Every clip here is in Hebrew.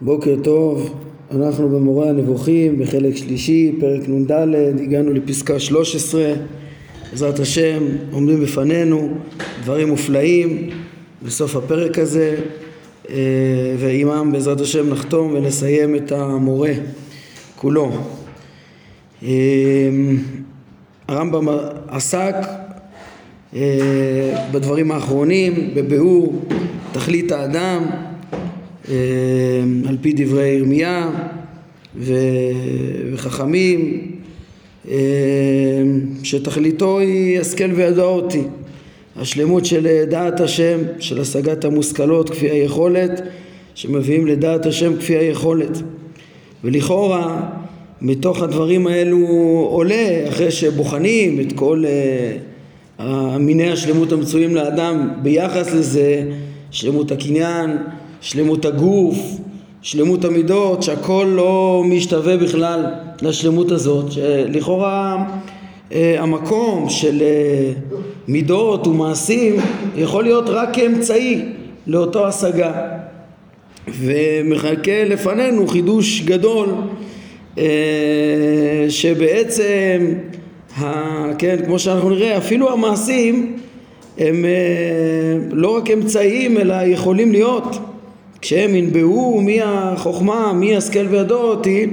בוקר טוב, אנחנו במורה הנבוכים בחלק שלישי, פרק נ"ד, הגענו לפסקה 13, בעזרת השם עומדים בפנינו דברים מופלאים בסוף הפרק הזה אה, ועימם בעזרת השם נחתום ונסיים את המורה כולו. אה, הרמב"ם עסק אה, בדברים האחרונים, בביאור תכלית האדם על פי דברי ירמיה וחכמים שתכליתו היא השכל וידוע אותי השלמות של דעת השם, של השגת המושכלות כפי היכולת שמביאים לדעת השם כפי היכולת. ולכאורה מתוך הדברים האלו עולה אחרי שבוחנים את כל מיני השלמות המצויים לאדם ביחס לזה שלמות הקניין שלמות הגוף, שלמות המידות, שהכל לא משתווה בכלל לשלמות הזאת, שלכאורה אה, המקום של אה, מידות ומעשים יכול להיות רק כאמצעי לאותו השגה. ומחכה לפנינו חידוש גדול אה, שבעצם, כן, כמו שאנחנו נראה, אפילו המעשים הם לא רק אמצעיים אלא יכולים להיות כשהם ינבעו החוכמה, מי השכל וידו אותי,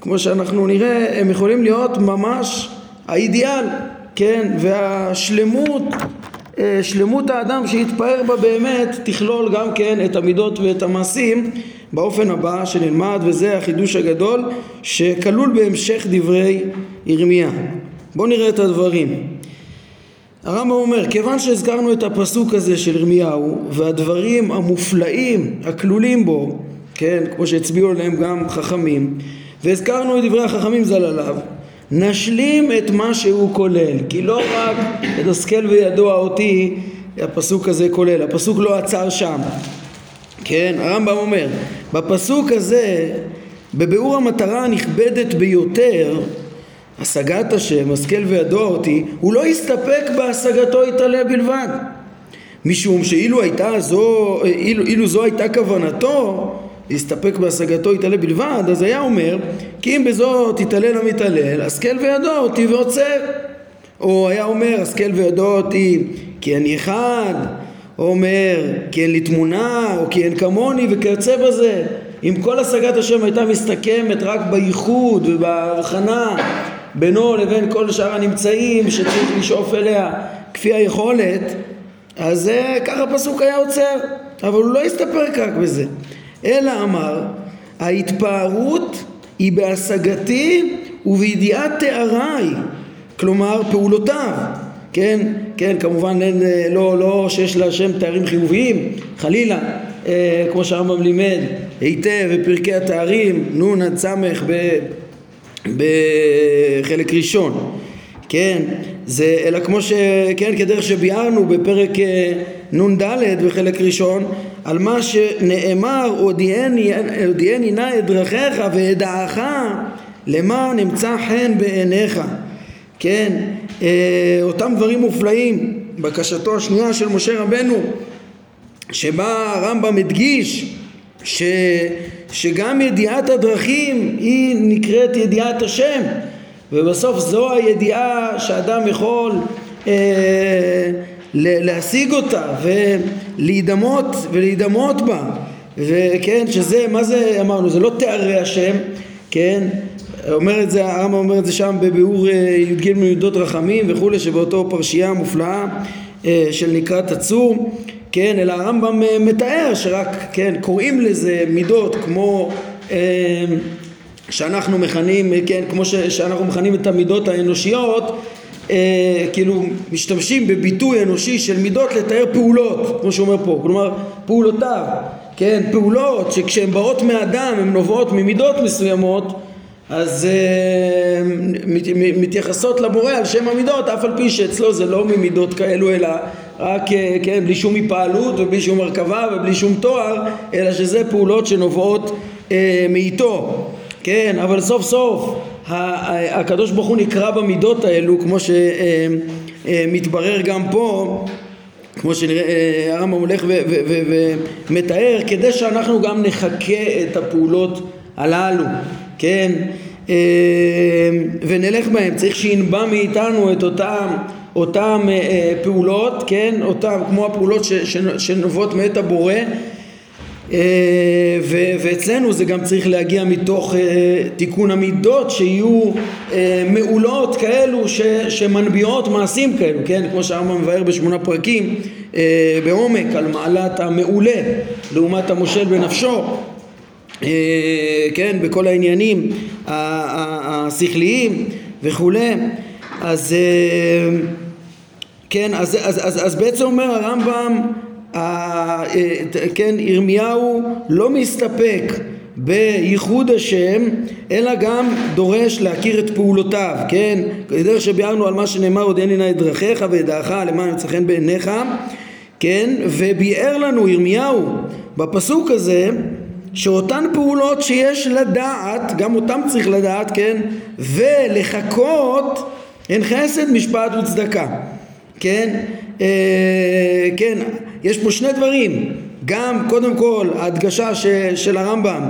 כמו שאנחנו נראה, הם יכולים להיות ממש האידיאל, כן, והשלמות, אה, שלמות האדם שיתפאר בה באמת, תכלול גם כן את המידות ואת המעשים באופן הבא שנלמד, וזה החידוש הגדול שכלול בהמשך דברי ירמיה. בואו נראה את הדברים. הרמב"ם אומר, כיוון שהזכרנו את הפסוק הזה של ירמיהו והדברים המופלאים הכלולים בו, כן, כמו שהצביעו עליהם גם חכמים, והזכרנו את דברי החכמים ז"ל עליו, נשלים את מה שהוא כולל, כי לא רק את השכל וידוע אותי הפסוק הזה כולל, הפסוק לא עצר שם, כן, הרמב"ם אומר, בפסוק הזה, בביאור המטרה הנכבדת ביותר השגת השם, השכל וידוע אותי, הוא לא הסתפק בהשגתו יתעלה בלבד. משום שאילו הייתה זו, אילו, אילו זו הייתה כוונתו, להסתפק בהשגתו יתעלה בלבד, אז היה אומר, כי אם בזאת יתעלל המתעלל, השכל וידוע אותי ועוצר. או היה אומר, השכל וידוע אותי כי אני אחד, או אומר, כי אין לי תמונה, או כי אין כמוני, וכיוצא בזה. אם כל השגת השם הייתה מסתכמת רק בייחוד ובהבחנה בינו לבין כל שאר הנמצאים שצריך לשאוף אליה כפי היכולת אז ככה הפסוק היה עוצר. אבל הוא לא הסתפק רק בזה אלא אמר ההתפארות היא בהשגתי ובידיעת תאריי כלומר פעולותיו. כן, כן, כמובן אין, לא, לא שיש להשם תארים חיוביים, חלילה, אה, כמו שהרמב"ם לימד היטב בפרקי התארים, נ' עד ס' בחלק ראשון, כן, זה, אלא כמו ש... כן, כדרך שביארנו בפרק אה, נ"ד בחלק ראשון, על מה שנאמר, הודיעני נא את דרכיך ואדעך למען אמצא חן בעיניך, כן, אה, אותם דברים מופלאים, בקשתו השנייה של משה רבנו, שבה הרמב"ם הדגיש ש... שגם ידיעת הדרכים היא נקראת ידיעת השם ובסוף זו הידיעה שאדם יכול אה, להשיג אותה ולהידמות ולהידמות בה. וכן שזה מה זה אמרנו? זה לא תארי השם כן? אומר את זה הרמב"ם אומר את זה שם בביאור אה, י"ג מידות רחמים וכולי שבאותו פרשייה מופלאה אה, של נקרת הצור כן, אלא הרמב"ם אה, מתאר שרק, כן, קוראים לזה מידות כמו אה, שאנחנו מכנים, אה, כן, כמו ש, שאנחנו מכנים את המידות האנושיות, אה, כאילו משתמשים בביטוי אנושי של מידות לתאר פעולות, כמו שאומר פה, כלומר פעולותיו, כן, פעולות שכשהן באות מאדם הן נובעות ממידות מסוימות אז אה, מתייחסות לבורא על שם המידות אף על פי שאצלו זה לא ממידות כאלו אלא רק אה, כן בלי שום היפעלות ובלי שום הרכבה ובלי שום תואר אלא שזה פעולות שנובעות אה, מאיתו כן אבל סוף סוף הקדוש ברוך הוא נקרא במידות האלו כמו שמתברר אה, גם פה כמו שנראה הרמב"ם הולך ומתאר, כדי שאנחנו גם נחקה את הפעולות הללו, כן? ונלך בהם, צריך שינבע מאיתנו את אותם, אותם פעולות, כן? אותם, כמו הפעולות שנובעות מאת הבורא אה, ואצלנו זה גם צריך להגיע מתוך אה, תיקון המידות שיהיו אה, מעולות כאלו שמנביעות מעשים כאלו, כן? כמו שהרמב"ם מבאר בשמונה פרקים בעומק על מעלת המעולה לעומת המושל בנפשו כן, בכל העניינים השכליים וכולי אז כן, אז, אז, אז, אז בעצם אומר הרמב"ם אה, כן, ירמיהו לא מסתפק בייחוד השם אלא גם דורש להכיר את פעולותיו כן? כדרך שביארנו על מה שנאמר עוד אין עיני את דרכיך וידעך למען ימצא חן בעיניך כן? וביאר לנו ירמיהו בפסוק הזה שאותן פעולות שיש לדעת גם אותן צריך לדעת כן? ולחכות הן חסד משפט וצדקה כן אה, כן יש פה שני דברים, גם קודם כל ההדגשה ש, של הרמב"ם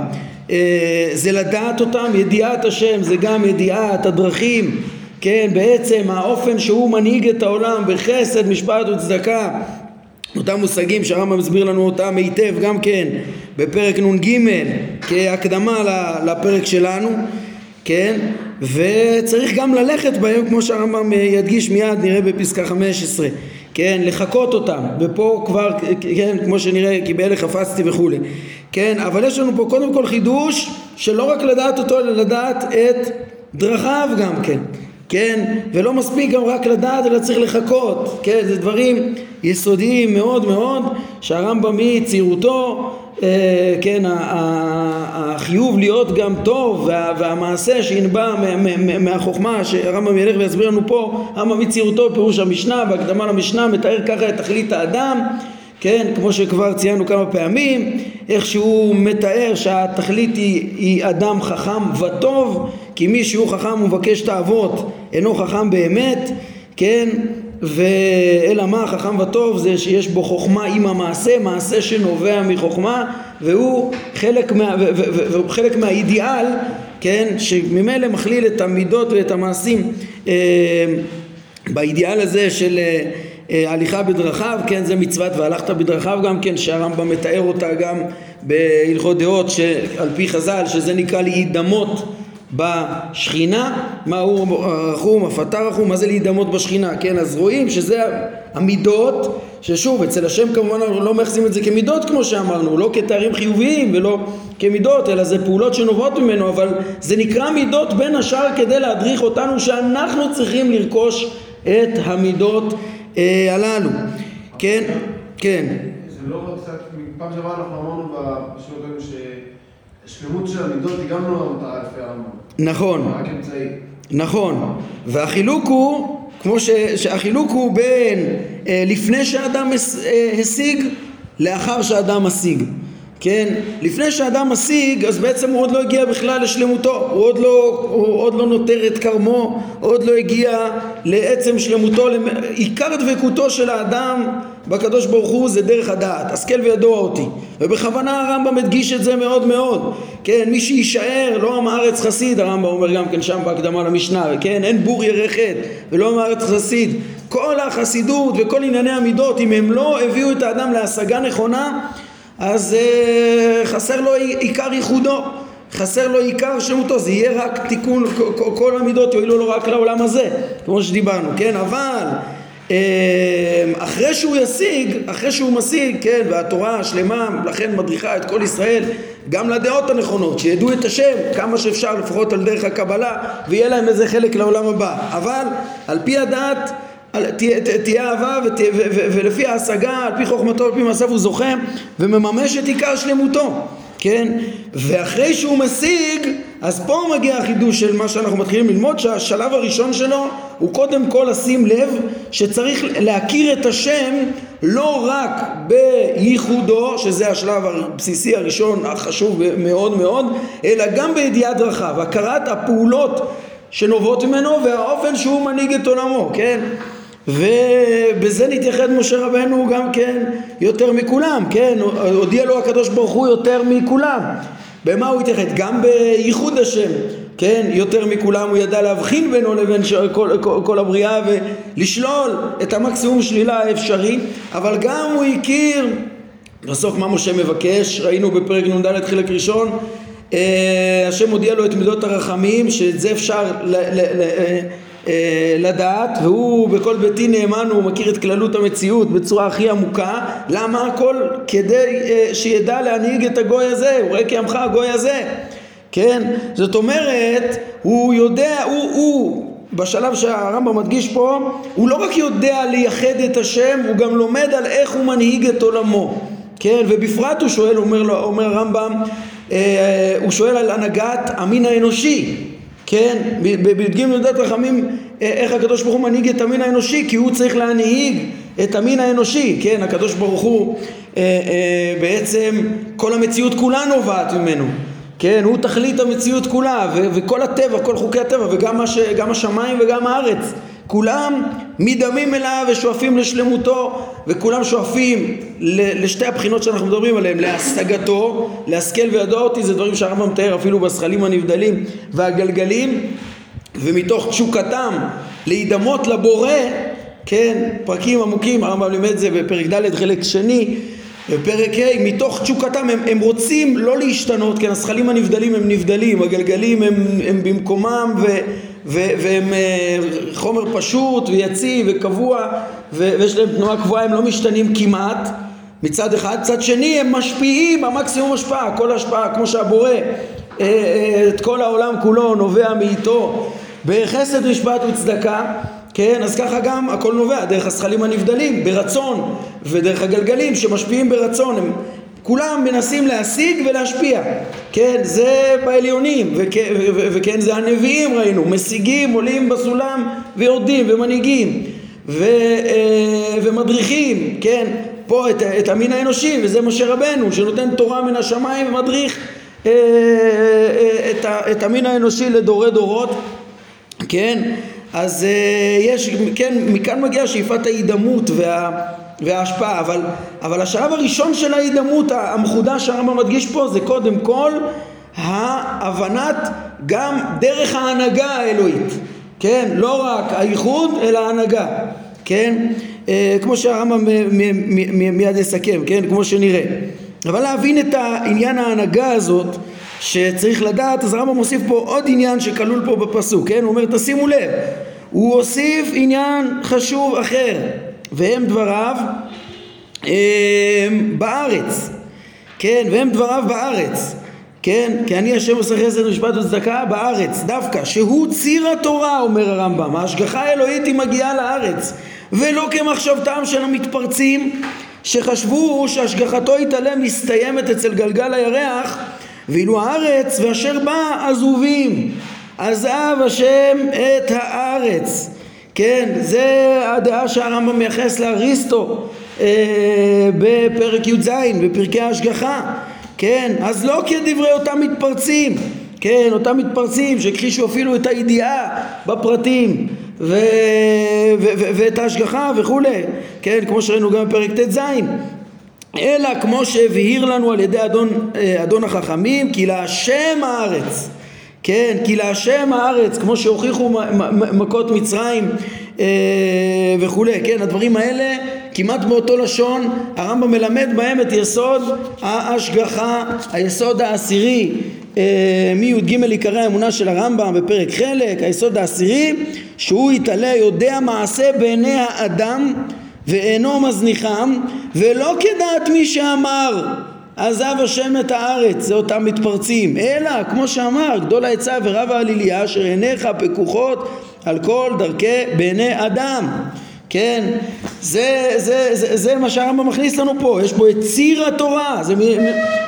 אה, זה לדעת אותם, ידיעת השם זה גם ידיעת הדרכים, כן, בעצם האופן שהוא מנהיג את העולם בחסד, משפט וצדקה אותם מושגים שהרמב"ם מסביר לנו אותם היטב גם כן בפרק נ"ג כהקדמה לפרק שלנו כן וצריך גם ללכת בהם כמו שהרמב"ם ידגיש מיד נראה בפסקה 15 כן, לחקות אותם, ופה כבר, כן, כמו שנראה, כי באלה חפצתי וכולי, כן, אבל יש לנו פה קודם כל חידוש שלא רק לדעת אותו, אלא לדעת את דרכיו גם כן, כן, ולא מספיק גם רק לדעת, אלא צריך לחכות, כן, זה דברים יסודיים מאוד מאוד, שהרמב"ם מצעירותו אה, כן, החיוב להיות גם טוב והמעשה שינבע מהחוכמה שהרמב"ם ילך ויסביר לנו פה, הרמב"ם מצעירותו פירוש המשנה, בהקדמה למשנה מתאר ככה את תכלית האדם כן, כמו שכבר ציינו כמה פעמים, איך שהוא מתאר שהתכלית היא, היא אדם חכם וטוב, כי מי שהוא חכם ומבקש תאוות אינו חכם באמת, כן, ואלא מה חכם וטוב זה שיש בו חוכמה עם המעשה, מעשה שנובע מחוכמה והוא חלק, מה, ו, ו, ו, ו, חלק מהאידיאל, כן, שממילא מכליל את המידות ואת המעשים אה, באידיאל הזה של אה, אה, הליכה בדרכיו, כן, זה מצוות והלכת בדרכיו גם כן, שהרמב"ם מתאר אותה גם בהלכות דעות שעל פי חז"ל, שזה נקרא להידמות בשכינה, מה הוא רחום, אף אתה רחום, מה זה להידמות בשכינה, כן, אז רואים שזה המידות, ששוב, אצל השם כמובן אנחנו לא מייחסים את זה כמידות כמו שאמרנו, לא כתארים חיוביים ולא כמידות, אלא זה פעולות שנובעות ממנו, אבל זה נקרא מידות בין השאר כדי להדריך אותנו שאנחנו צריכים לרכוש את המידות אה, הללו, כן, כן. זה לא רק קצת, פעם שעברה אנחנו אמרנו בשיעור ש... השלמות של המידות היא גם לא המטרה לפי הרמב"ם. נכון. רק אמצעי. נכון. והחילוק הוא, כמו ש, שהחילוק הוא בין אה, לפני שאדם אה, השיג לאחר שאדם משיג. כן? לפני שאדם משיג, אז בעצם הוא עוד לא הגיע בכלל לשלמותו, הוא עוד לא, הוא עוד לא נוטר את כרמו, הוא עוד לא הגיע לעצם שלמותו, עיקר דבקותו של האדם בקדוש ברוך הוא זה דרך הדעת, השכל וידוע אותי, ובכוונה הרמב"ם הדגיש את זה מאוד מאוד, כן, מי שיישאר, לא עם הארץ חסיד, הרמב"ם אומר גם כן שם בהקדמה למשנה, כן, אין בור ירחת ולא עם הארץ חסיד, כל החסידות וכל ענייני המידות, אם הם לא הביאו את האדם להשגה נכונה אז uh, חסר לו עיקר ייחודו, חסר לו עיקר שלמותו, זה יהיה רק תיקון, כל המידות יועילו לו רק לעולם הזה, כמו שדיברנו, כן? אבל uh, אחרי שהוא ישיג, אחרי שהוא משיג, כן, והתורה השלמה לכן מדריכה את כל ישראל גם לדעות הנכונות, שידעו את השם כמה שאפשר לפחות על דרך הקבלה ויהיה להם איזה חלק לעולם הבא, אבל על פי הדעת תהיה אהבה ולפי ההשגה, על פי חוכמתו, על פי מעשיו הוא זוכה ומממש את עיקר שלמותו, כן? ואחרי שהוא משיג, אז פה מגיע החידוש של מה שאנחנו מתחילים ללמוד, שהשלב הראשון שלו הוא קודם כל לשים לב שצריך להכיר את השם לא רק בייחודו, שזה השלב הבסיסי הראשון החשוב מאוד מאוד, אלא גם בידיעת דרכיו, הכרת הפעולות שנובעות ממנו והאופן שהוא מנהיג את עולמו, כן? ובזה נתייחד משה רבנו גם כן יותר מכולם, כן? הודיע לו הקדוש ברוך הוא יותר מכולם. במה הוא התייחד? גם בייחוד השם, כן? יותר מכולם הוא ידע להבחין בינו לבין כל, כל, כל הבריאה ולשלול את המקסימום שלילה האפשרי, אבל גם הוא הכיר בסוף מה משה מבקש, ראינו בפרק נ"ד חלק ראשון, אה, השם הודיע לו את מידות הרחמים, שאת זה אפשר ל, ל, ל, אה, לדעת, והוא בכל ביתי נאמן, הוא מכיר את כללות המציאות בצורה הכי עמוקה, למה הכל? כדי אה, שידע להנהיג את הגוי הזה, הוא רואה כי עמך הגוי הזה, כן? זאת אומרת, הוא יודע, הוא, הוא בשלב שהרמב"ם מדגיש פה, הוא לא רק יודע לייחד את השם, הוא גם לומד על איך הוא מנהיג את עולמו. כן, ובפרט הוא שואל, אומר, אומר הרמב"ם, אה, הוא שואל על הנהגת המין האנושי, כן, בי"ג י"ד רחמים אה, איך הקדוש ברוך הוא מנהיג את המין האנושי כי הוא צריך להנהיג את המין האנושי, כן, הקדוש ברוך הוא אה, אה, בעצם כל המציאות כולה נובעת ממנו, כן, הוא תכלית המציאות כולה וכל הטבע, כל חוקי הטבע וגם הש- השמיים וגם הארץ כולם מדמים אליו ושואפים לשלמותו וכולם שואפים לשתי הבחינות שאנחנו מדברים עליהן להשגתו, להשכל וידוע אותי זה דברים שהרמב"ם מתאר אפילו בזכלים הנבדלים והגלגלים ומתוך תשוקתם להידמות לבורא כן, פרקים עמוקים, הרמב"ם לימד את זה בפרק ד' חלק שני בפרק ה', מתוך תשוקתם הם, הם רוצים לא להשתנות, כן, הזכלים הנבדלים הם נבדלים, הגלגלים הם, הם במקומם ו, והם אה, חומר פשוט ויציב וקבוע ויש להם תנועה קבועה, הם לא משתנים כמעט. מצד אחד, מצד שני הם משפיעים, המקסימום השפעה, כל השפעה, כמו שהבורא אה, אה, את כל העולם כולו נובע מאיתו. בחסד משפט וצדקה כן, אז ככה גם הכל נובע דרך הזכלים הנבדלים ברצון ודרך הגלגלים שמשפיעים ברצון. הם כולם מנסים להשיג ולהשפיע. כן, זה בעליונים וכן, וכן זה הנביאים ראינו. משיגים, עולים בסולם ויורדים ומנהיגים ו, אה, ומדריכים כן, פה את, את המין האנושי וזה משה רבנו שנותן תורה מן השמיים ומדריך אה, אה, את, את המין האנושי לדורי דורות כן? אז יש, כן, מכאן מגיעה שאיפת ההידמות וה, וההשפעה, אבל, אבל השלב הראשון של ההידמות המחודש שהרמב"ם מדגיש פה זה קודם כל ההבנת גם דרך ההנהגה האלוהית, כן, לא רק הייחוד אלא ההנהגה, כן, uh, כמו שהרמב"ם מיד יסכם, כן, כמו שנראה, אבל להבין את העניין ההנהגה הזאת שצריך לדעת, אז הרמב"ם מוסיף פה עוד עניין שכלול פה בפסוק, כן? הוא אומר תשימו לב, הוא הוסיף עניין חשוב אחר, והם דבריו הם, בארץ, כן? והם דבריו בארץ, כן? כי אני השם עושה חסד ומשפט וצדקה בארץ, דווקא, שהוא ציר התורה, אומר הרמב"ם, ההשגחה האלוהית היא מגיעה לארץ, ולא כמחשבתם של המתפרצים שחשבו שהשגחתו יתעלם מסתיימת אצל גלגל הירח ואילו הארץ ואשר בה עזובים עזב השם את הארץ כן זה הדעה שהרמב"ם מייחס לאריסטו אה, בפרק י"ז בפרקי ההשגחה. כן אז לא כדברי אותם מתפרצים. כן אותם מתפרצים שהכחישו אפילו את הידיעה בפרטים ו- ו- ו- ואת ההשגחה וכולי. כן כמו שראינו גם בפרק ט"ז. אלא כמו שהבהיר לנו על ידי אדון, אה, אדון החכמים כי להשם הארץ כן כי להשם הארץ כמו שהוכיחו מכות מצרים אה, וכולי כן הדברים האלה כמעט באותו לשון הרמב"ם מלמד בהם את יסוד ההשגחה היסוד העשירי אה, מי"ג עיקרי האמונה של הרמב"ם בפרק חלק היסוד העשירי שהוא יתעלה יודע מעשה בעיני האדם ואינו מזניחם ולא כדעת מי שאמר עזב השם את הארץ זה אותם מתפרצים. אלא כמו שאמר גדול העצה ורב העליליה אשר עיניך פקוחות על כל דרכי בעיני אדם. כן? זה, זה, זה, זה מה שהרמב"ם מכניס לנו פה. יש פה את ציר התורה. זה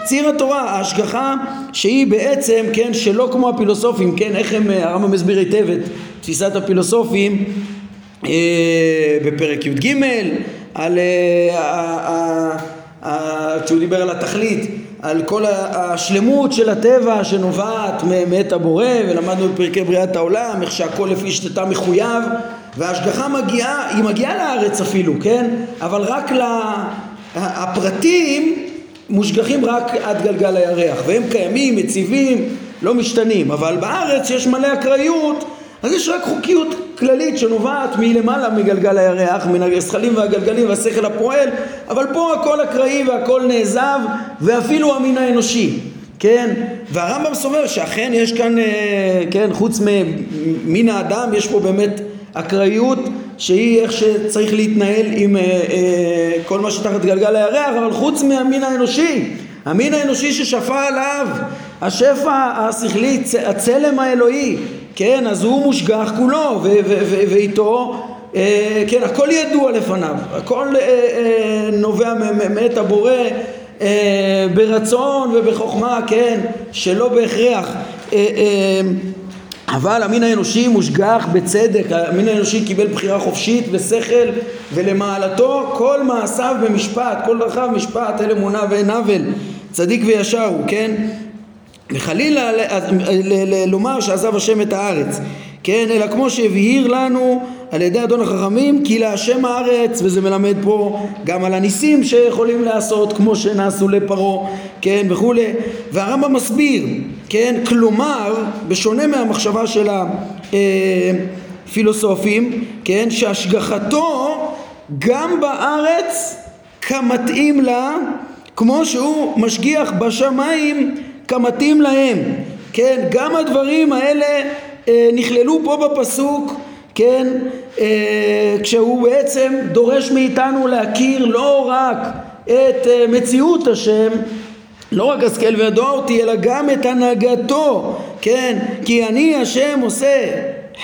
ציר התורה ההשגחה שהיא בעצם כן שלא כמו הפילוסופים. כן איך הם הרמב"ם מסביר היטב את תפיסת הפילוסופים אה, בפרק י"ג, על, אה, כשהוא דיבר על התכלית, על כל השלמות של הטבע שנובעת מאת הבורא, ולמדנו בפרקי בריאת העולם, איך שהכל לפי שתתה מחויב, וההשגחה מגיעה, היא מגיעה לארץ אפילו, כן? אבל רק הפרטים מושגחים רק עד גלגל הירח, והם קיימים, מציבים, לא משתנים, אבל בארץ יש מלא אקראיות, אז יש רק חוקיות כללית שנובעת מלמעלה מגלגל הירח, מן הזכלים והגלגלים והשכל הפועל, אבל פה הכל אקראי והכל נעזב, ואפילו המין האנושי. כן, והרמב"ם סובר שאכן יש כאן, אה, כן, חוץ ממין האדם, יש פה באמת אקראיות שהיא איך שצריך להתנהל עם אה, אה, כל מה שתחת גלגל הירח, אבל חוץ מהמין האנושי, המין האנושי ששפע עליו השפע השכלי, הצלם האלוהי, כן, אז הוא מושגח כולו, ואיתו, אה, כן, הכל ידוע לפניו, הכל אה, אה, נובע מאת הבורא אה, ברצון ובחוכמה, כן, שלא בהכרח. אה, אה, אבל המין האנושי מושגח בצדק, המין האנושי קיבל בחירה חופשית ושכל ולמעלתו כל מעשיו במשפט, כל דרכיו משפט, אל אמונה ואין עוול, צדיק וישר הוא, כן? וחלילה לומר שעזב השם את הארץ, כן? אלא כמו שהבהיר לנו על ידי אדון החכמים כי להשם הארץ וזה מלמד פה גם על הניסים שיכולים לעשות כמו שנעשו לפרעה כן? וכולי. והרמב"ם מסביר כן? כלומר בשונה מהמחשבה של הפילוסופים כן? שהשגחתו גם בארץ כמתאים לה כמו שהוא משגיח בשמיים כמתאים להם כן גם הדברים האלה אה, נכללו פה בפסוק כן, אה, כשהוא בעצם דורש מאיתנו להכיר לא רק את אה, מציאות השם, לא רק השכל וידוע אותי, אלא גם את הנהגתו, כן, כי אני השם עושה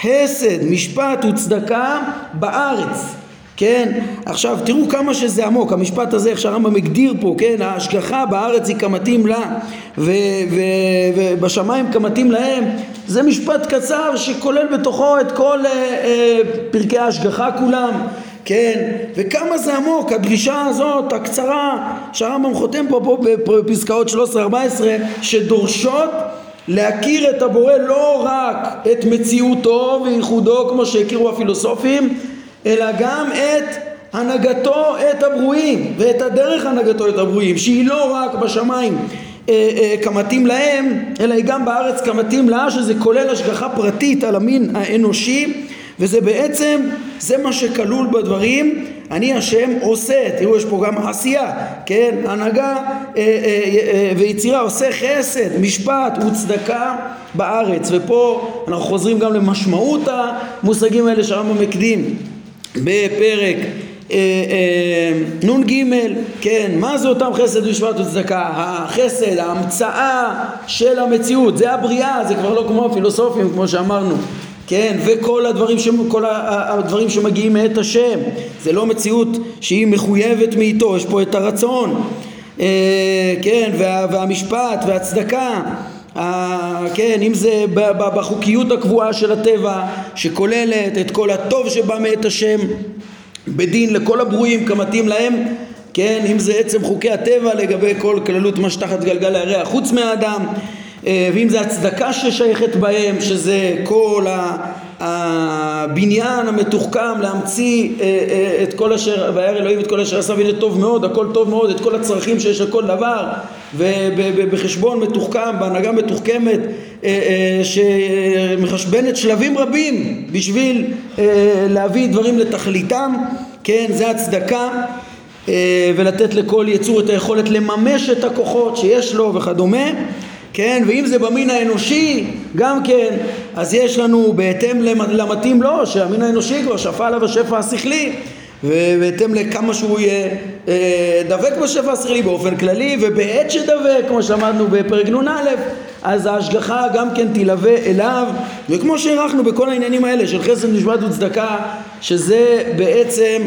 חסד, משפט וצדקה בארץ. כן? עכשיו תראו כמה שזה עמוק, המשפט הזה איך שהרמב"ם הגדיר פה, כן? ההשגחה בארץ היא כמתאים לה ובשמיים כמתאים להם זה משפט קצר שכולל בתוכו את כל אה, אה, פרקי ההשגחה כולם כן, וכמה זה עמוק, הדרישה הזאת הקצרה שהרמב"ם חותם פה, פה בפסקאות 13-14 שדורשות להכיר את הבורא לא רק את מציאותו וייחודו כמו שהכירו הפילוסופים אלא גם את הנהגתו את הברואים ואת הדרך הנהגתו את הברואים שהיא לא רק בשמיים אה, אה, כמתאים להם אלא היא גם בארץ כמתאים לה שזה כולל השגחה פרטית על המין האנושי וזה בעצם זה מה שכלול בדברים. אני השם עושה. תראו יש פה גם עשייה כן? הנהגה אה, ויצירה עושה חסד משפט וצדקה בארץ. ופה אנחנו חוזרים גם למשמעות המושגים האלה שהרמב"ם הקדים בפרק אה, אה, נ"ג, כן, מה זה אותם חסד ושבט וצדקה? החסד, ההמצאה של המציאות, זה הבריאה, זה כבר לא כמו הפילוסופים כמו שאמרנו, כן, וכל הדברים, ש... הדברים שמגיעים מאת השם, זה לא מציאות שהיא מחויבת מאיתו, יש פה את הרצון, אה, כן, וה, והמשפט והצדקה כן, אם זה בחוקיות הקבועה של הטבע שכוללת את כל הטוב שבא מאת השם בדין לכל הברואים כמתאים להם כן, אם זה עצם חוקי הטבע לגבי כל כללות מה שתחת גלגל הירח חוץ מהאדם אה, ואם זה הצדקה ששייכת בהם שזה כל הבניין המתוחכם להמציא אה, אה, את כל אשר, וירא אלוהים את כל אשר עשה והנה טוב מאוד, הכל טוב מאוד, את כל הצרכים שיש לכל דבר ובחשבון מתוחכם, בהנהגה מתוחכמת אה, שמחשבנת שלבים רבים בשביל להביא דברים לתכליתם, כן, זה הצדקה ולתת לכל יצור את היכולת לממש את הכוחות שיש לו וכדומה. כן, ואם זה במין האנושי, גם כן, אז יש לנו בהתאם למתאים לו, שהמין האנושי כבר שפע עליו השפע השכלי, ובהתאם לכמה שהוא יהיה אה, דבק בשפע השכלי באופן כללי, ובעת שדבק, כמו שאמרנו בפרק נ"א, אז ההשגחה גם כן תלווה אליו, וכמו שהערכנו בכל העניינים האלה של חסד משפט וצדקה, שזה בעצם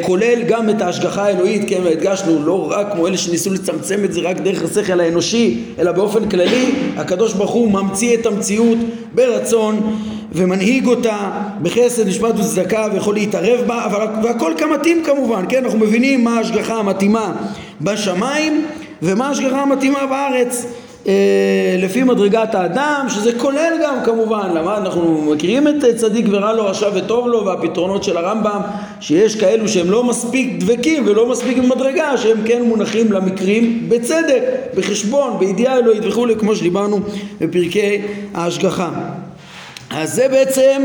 כולל גם את ההשגחה האלוהית, כן, והדגשנו לא רק כמו אלה שניסו לצמצם את זה רק דרך השכל האנושי, אלא באופן כללי, הקדוש ברוך הוא ממציא את המציאות ברצון ומנהיג אותה בחסד, משפט וצדקה ויכול להתערב בה, אבל והכל כמתאים כמובן, כן, אנחנו מבינים מה ההשגחה המתאימה בשמיים ומה ההשגחה המתאימה בארץ אה, לפי מדרגת האדם, שזה כולל גם כמובן, למה אנחנו מכירים את צדיק ורע לו, רשע וטוב לו, והפתרונות של הרמב"ם, שיש כאלו שהם לא מספיק דבקים ולא מספיק במדרגה, שהם כן מונחים למקרים בצדק, בחשבון, בידיעה אלוהית וכולי, כמו שדיברנו בפרקי ההשגחה. אז זה בעצם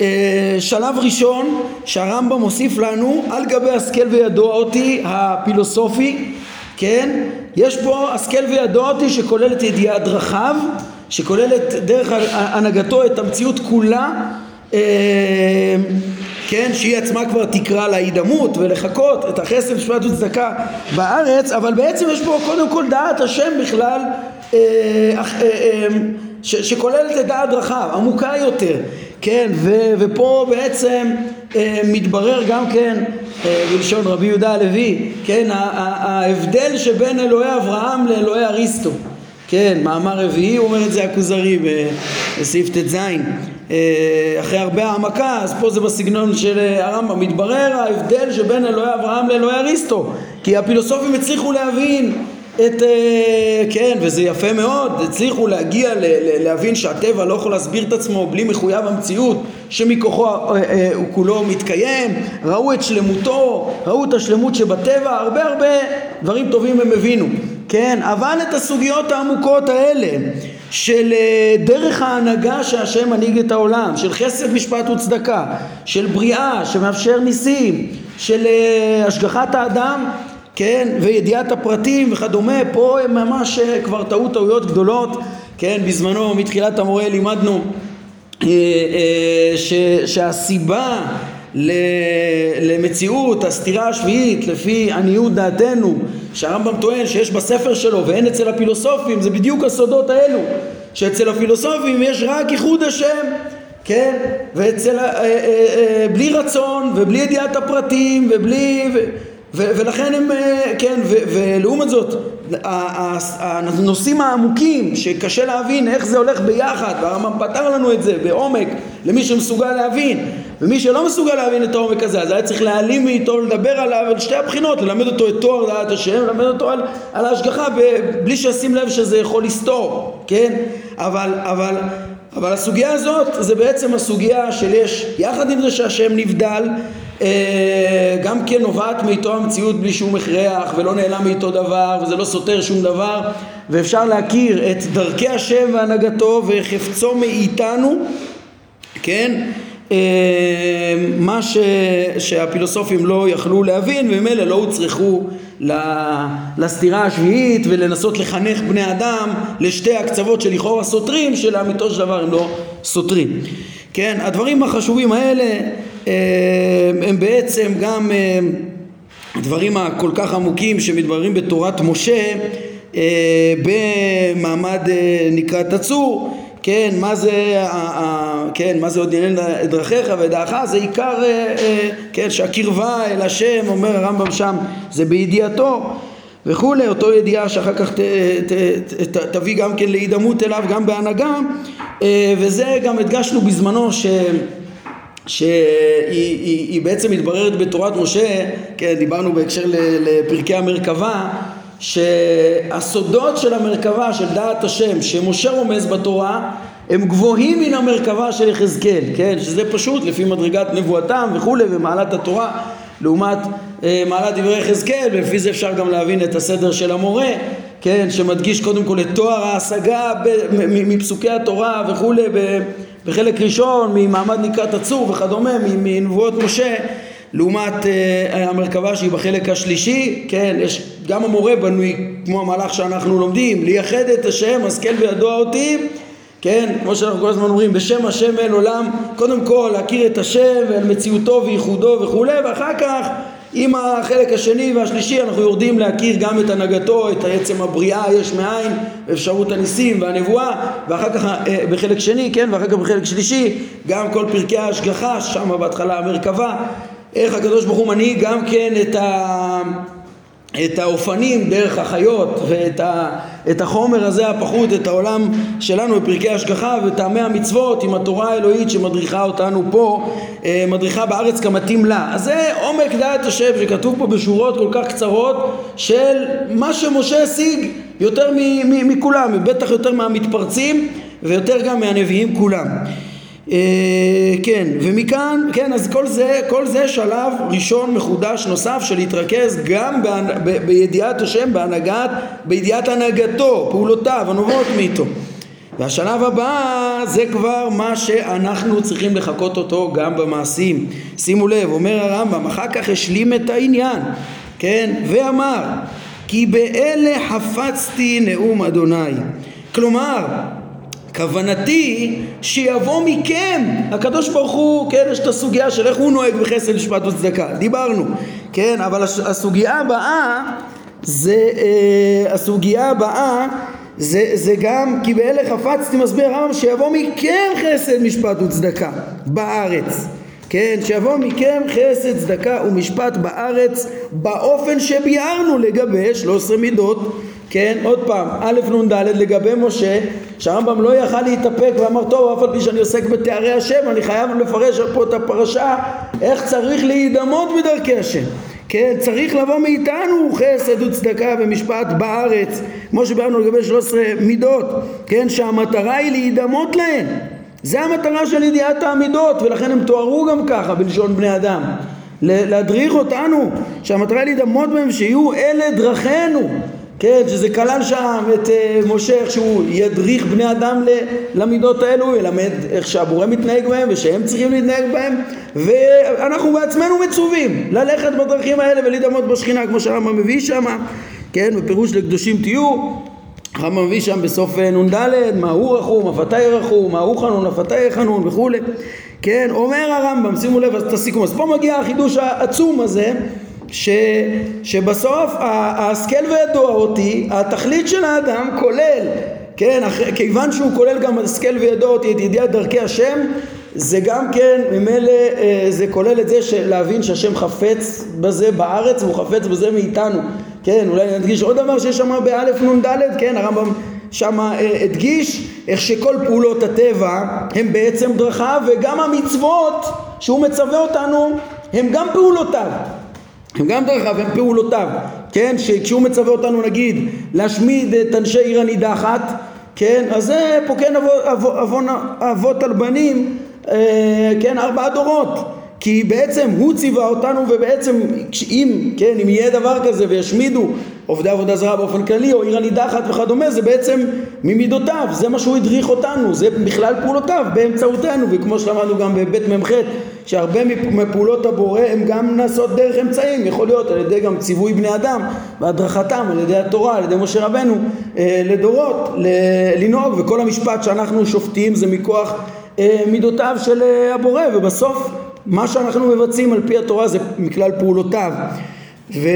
אה, שלב ראשון שהרמב"ם מוסיף לנו על גבי השכל וידוע אותי הפילוסופי, כן? יש פה השכל וידוע אותי שכולל את ידיעת דרכיו, שכוללת דרך הנהגתו את המציאות כולה, אה, כן? שהיא עצמה כבר תקרא להידמות ולחכות את החסד, משפט וצדקה בארץ, אבל בעצם יש פה קודם כל דעת השם בכלל אה, אה, אה, ש, שכוללת את דעת רחב, עמוקה יותר, כן, ו, ופה בעצם מתברר גם כן, אה, בלשון רבי יהודה הלוי, כן, ההבדל שבין אלוהי אברהם לאלוהי אריסטו, כן, מאמר רביעי, הוא אומר את זה הכוזרי בסעיף ט"ז, אה, אחרי הרבה העמקה, אז פה זה בסגנון של הרמב"ם, מתברר ההבדל שבין אלוהי אברהם לאלוהי אריסטו, כי הפילוסופים הצליחו להבין את, אה, כן, וזה יפה מאוד, הצליחו להגיע להבין שהטבע לא יכול להסביר את עצמו בלי מחויב המציאות שמכוחו אה, אה, הוא כולו מתקיים, ראו את שלמותו, ראו את השלמות שבטבע, הרבה הרבה דברים טובים הם הבינו, כן, אבל את הסוגיות העמוקות האלה של דרך ההנהגה שהשם מנהיג את העולם, של חסד משפט וצדקה, של בריאה שמאפשר ניסים, של השגחת האדם כן, וידיעת הפרטים וכדומה, פה הם ממש אה, כבר טעו טעויות גדולות, כן, בזמנו מתחילת המורה לימדנו אה, אה, ש, שהסיבה למציאות הסתירה השביעית לפי עניות דעתנו שהרמב"ם טוען שיש בספר שלו ואין אצל הפילוסופים זה בדיוק הסודות האלו שאצל הפילוסופים יש רק ייחוד השם כן? ואצל בלי רצון ובלי ידיעת הפרטים ובלי ולכן הם, אה, כן, ו- ולעומת זאת, הנושאים העמוקים שקשה להבין איך זה הולך ביחד, והרמב"ם פתר לנו את זה בעומק למי שמסוגל להבין, ומי שלא מסוגל להבין את העומק הזה, אז היה צריך להעלים מאיתו, לדבר עליו על שתי הבחינות, ללמד אותו את תואר דעת השם, ללמד אותו על, על ההשגחה, בלי שישים לב שזה יכול לסתור, כן? אבל, אבל, אבל הסוגיה הזאת זה בעצם הסוגיה של יש, יחד עם זה שהשם נבדל, גם כן נובעת מאיתו המציאות בלי שום הכרח ולא נעלם מאיתו דבר וזה לא סותר שום דבר. ואפשר להכיר את דרכי השם והנהגתו וחפצו מאיתנו כן? אה, מה ש, שהפילוסופים לא יכלו להבין וממילא לא הוצרכו לסתירה השביעית ולנסות לחנך בני אדם לשתי הקצוות שלכאורה סותרים שלאמיתו של דבר הם לא סותרים. כן? הדברים החשובים האלה אה, הם בעצם גם אה, הדברים הכל כך עמוקים שמתבררים בתורת משה אה, במעמד נקרא תצור. כן, מה זה, כן, מה זה עוד את דרכיך ודעך, זה עיקר, כן, שהקרבה אל השם, אומר הרמב"ם שם, זה בידיעתו וכולי, אותו ידיעה שאחר כך ת, ת, ת, תביא גם כן להידמות אליו, גם בהנהגה, וזה גם הדגשנו בזמנו ש... שהיא בעצם מתבררת בתורת משה, כן, דיברנו בהקשר לפרקי המרכבה, שהסודות של המרכבה, של דעת השם, שמשה רומז בתורה, הם גבוהים מן המרכבה של יחזקאל, כן, שזה פשוט לפי מדרגת נבואתם וכולי ומעלת התורה לעומת אה, מעלת דברי יחזקאל, ולפי זה אפשר גם להבין את הסדר של המורה, כן, שמדגיש קודם כל את תואר ההשגה מפסוקי התורה וכולי בחלק ראשון ממעמד נקרת הצור וכדומה מנבואות משה לעומת uh, המרכבה שהיא בחלק השלישי, כן, יש, גם המורה בנוי כמו המהלך שאנחנו לומדים, לייחד את השם, השכל וידוע אותי, כן, כמו שאנחנו כל הזמן אומרים, בשם השם אל עולם, קודם כל להכיר את השם ועל מציאותו וייחודו וכולי, ואחר כך עם החלק השני והשלישי אנחנו יורדים להכיר גם את הנהגתו, את עצם הבריאה יש מאין, אפשרות הניסים והנבואה, ואחר כך אה, בחלק שני, כן, ואחר כך בחלק שלישי, גם כל פרקי ההשגחה, שם בהתחלה המרכבה, איך הקדוש ברוך הוא מנהיג גם כן את ה... את האופנים דרך החיות ואת ה, את החומר הזה הפחות, את העולם שלנו בפרקי השגחה וטעמי המצוות עם התורה האלוהית שמדריכה אותנו פה, אה, מדריכה בארץ כמתאים לה. אז זה עומק דעת השם שכתוב פה בשורות כל כך קצרות של מה שמשה השיג יותר מכולם, בטח יותר מהמתפרצים ויותר גם מהנביאים כולם. אה, כן, ומכאן, כן, אז כל זה, כל זה שלב ראשון מחודש נוסף של להתרכז גם בידיעת השם, בהנהגת, בידיעת הנהגתו, פעולותיו, הנובעות מאיתו. והשלב הבא זה כבר מה שאנחנו צריכים לחקות אותו גם במעשים. שימו לב, אומר הרמב"ם, אחר כך השלים את העניין, כן, ואמר כי באלה חפצתי נאום אדוני. כלומר, כוונתי שיבוא מכם. הקדוש ברוך הוא כן יש את הסוגיה של איך הוא נוהג בחסד משפט וצדקה. דיברנו. כן אבל הסוגיה הבאה זה אה, הסוגיה הבאה זה, זה גם כי באלה חפצתי מסביר הרמב"ם שיבוא מכם חסד משפט וצדקה בארץ. כן שיבוא מכם חסד צדקה ומשפט בארץ באופן שביארנו לגבי 13 מידות כן, עוד פעם, א' נ"ד לגבי משה, שהרמב"ם לא יכל להתאפק ואמר טוב, אף על פי שאני עוסק בתארי השם, אני חייב לפרש פה את הפרשה, איך צריך להידמות בדרכי השם. כן, צריך לבוא מאיתנו חסד וצדקה ומשפט בארץ, כמו שביארנו לגבי 13 מידות, כן, שהמטרה היא להידמות להן. זה המטרה של ידיעת העמידות, ולכן הם תוארו גם ככה בלשון בני אדם. להדריך אותנו, שהמטרה היא להידמות בהם, שיהיו אלה דרכינו. כן, שזה כלל שם את uh, משה איך שהוא ידריך בני אדם למידות האלו, ילמד איך שהבורא מתנהג בהם ושהם צריכים להתנהג בהם ואנחנו בעצמנו מצווים ללכת בדרכים האלה ולהידמות בשכינה כמו שהרמב"ם מביא שם, כן, בפירוש לקדושים תהיו. הרמב"ם מביא שם בסוף אה, נ"ד מה הוא רחום, אף אתה ירחום, מה הוא חנון, אף אתה יחנון וכולי כן, אומר הרמב"ם, שימו לב את הסיכום, אז פה מגיע החידוש העצום הזה ש, שבסוף ההשכל וידוע אותי, התכלית של האדם כולל, כן, כיוון שהוא כולל גם השכל וידוע אותי את ידיעת דרכי השם, זה גם כן, ממילא אה, זה כולל את זה להבין שהשם חפץ בזה בארץ והוא חפץ בזה מאיתנו, כן, אולי נדגיש עוד דבר שיש שם באלף נ"ד, כן, הרמב"ם שם אה, הדגיש איך שכל פעולות הטבע הם בעצם דרכיו וגם המצוות שהוא מצווה אותנו הם גם פעולותיו הם גם דרכיו, הם פעולותיו, כן? שכשהוא מצווה אותנו נגיד להשמיד את אנשי עיר הנידחת, כן? אז זה פוקן אבות על בנים, אה, כן? ארבעה דורות. כי בעצם הוא ציווה אותנו ובעצם אם, כן, אם יהיה דבר כזה וישמידו עובדי עבודה זרה באופן כללי או עיר הנידחת וכדומה זה בעצם ממידותיו, זה מה שהוא הדריך אותנו, זה בכלל פעולותיו באמצעותנו וכמו שלמדנו גם בבית מ"ח שהרבה מפעולות הבורא הן גם נעשות דרך אמצעים, יכול להיות על ידי גם ציווי בני אדם והדרכתם על ידי התורה, על ידי משה רבנו אה, לדורות, לנהוג וכל המשפט שאנחנו שופטים זה מכוח אה, מידותיו של אה, הבורא ובסוף מה שאנחנו מבצעים על פי התורה זה מכלל פעולותיו. ו...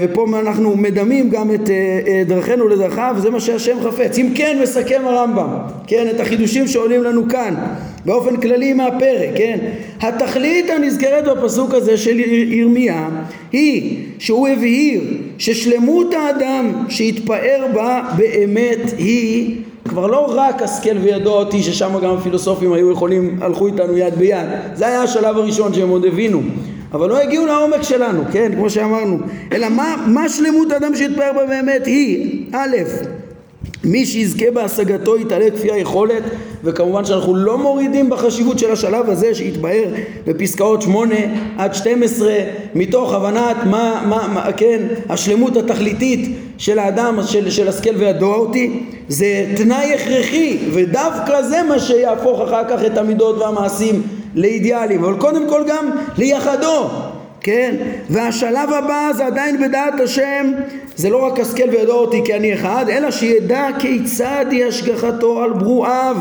ופה אנחנו מדמים גם את uh, דרכינו לדרכיו וזה מה שהשם חפץ. אם כן מסכם הרמב"ם כן את החידושים שעולים לנו כאן באופן כללי מהפרק כן? התכלית הנזכרת בפסוק הזה של ירמיה היא שהוא הבהיר ששלמות האדם שהתפאר בה באמת היא כבר לא רק השכל וידוע אותי ששם גם הפילוסופים היו יכולים הלכו איתנו יד ביד. זה היה השלב הראשון שהם עוד הבינו. אבל לא הגיעו לעומק שלנו, כן, כמו שאמרנו, אלא מה, מה שלמות האדם שהתפאר בה באמת היא, א', מי שיזכה בהשגתו יתעלה כפי היכולת וכמובן שאנחנו לא מורידים בחשיבות של השלב הזה שהתבהר בפסקאות 8 עד 12 מתוך הבנת מה, מה, מה כן, השלמות התכליתית של האדם, של, של השכל וידוע אותי. זה תנאי הכרחי ודווקא זה מה שיהפוך אחר כך את המידות והמעשים לאידיאלים, אבל קודם כל גם לייחדו, כן? והשלב הבא זה עדיין בדעת השם, זה לא רק השכל וידע אותי כי אני אחד, אלא שידע כיצד היא השגחתו על ברואיו.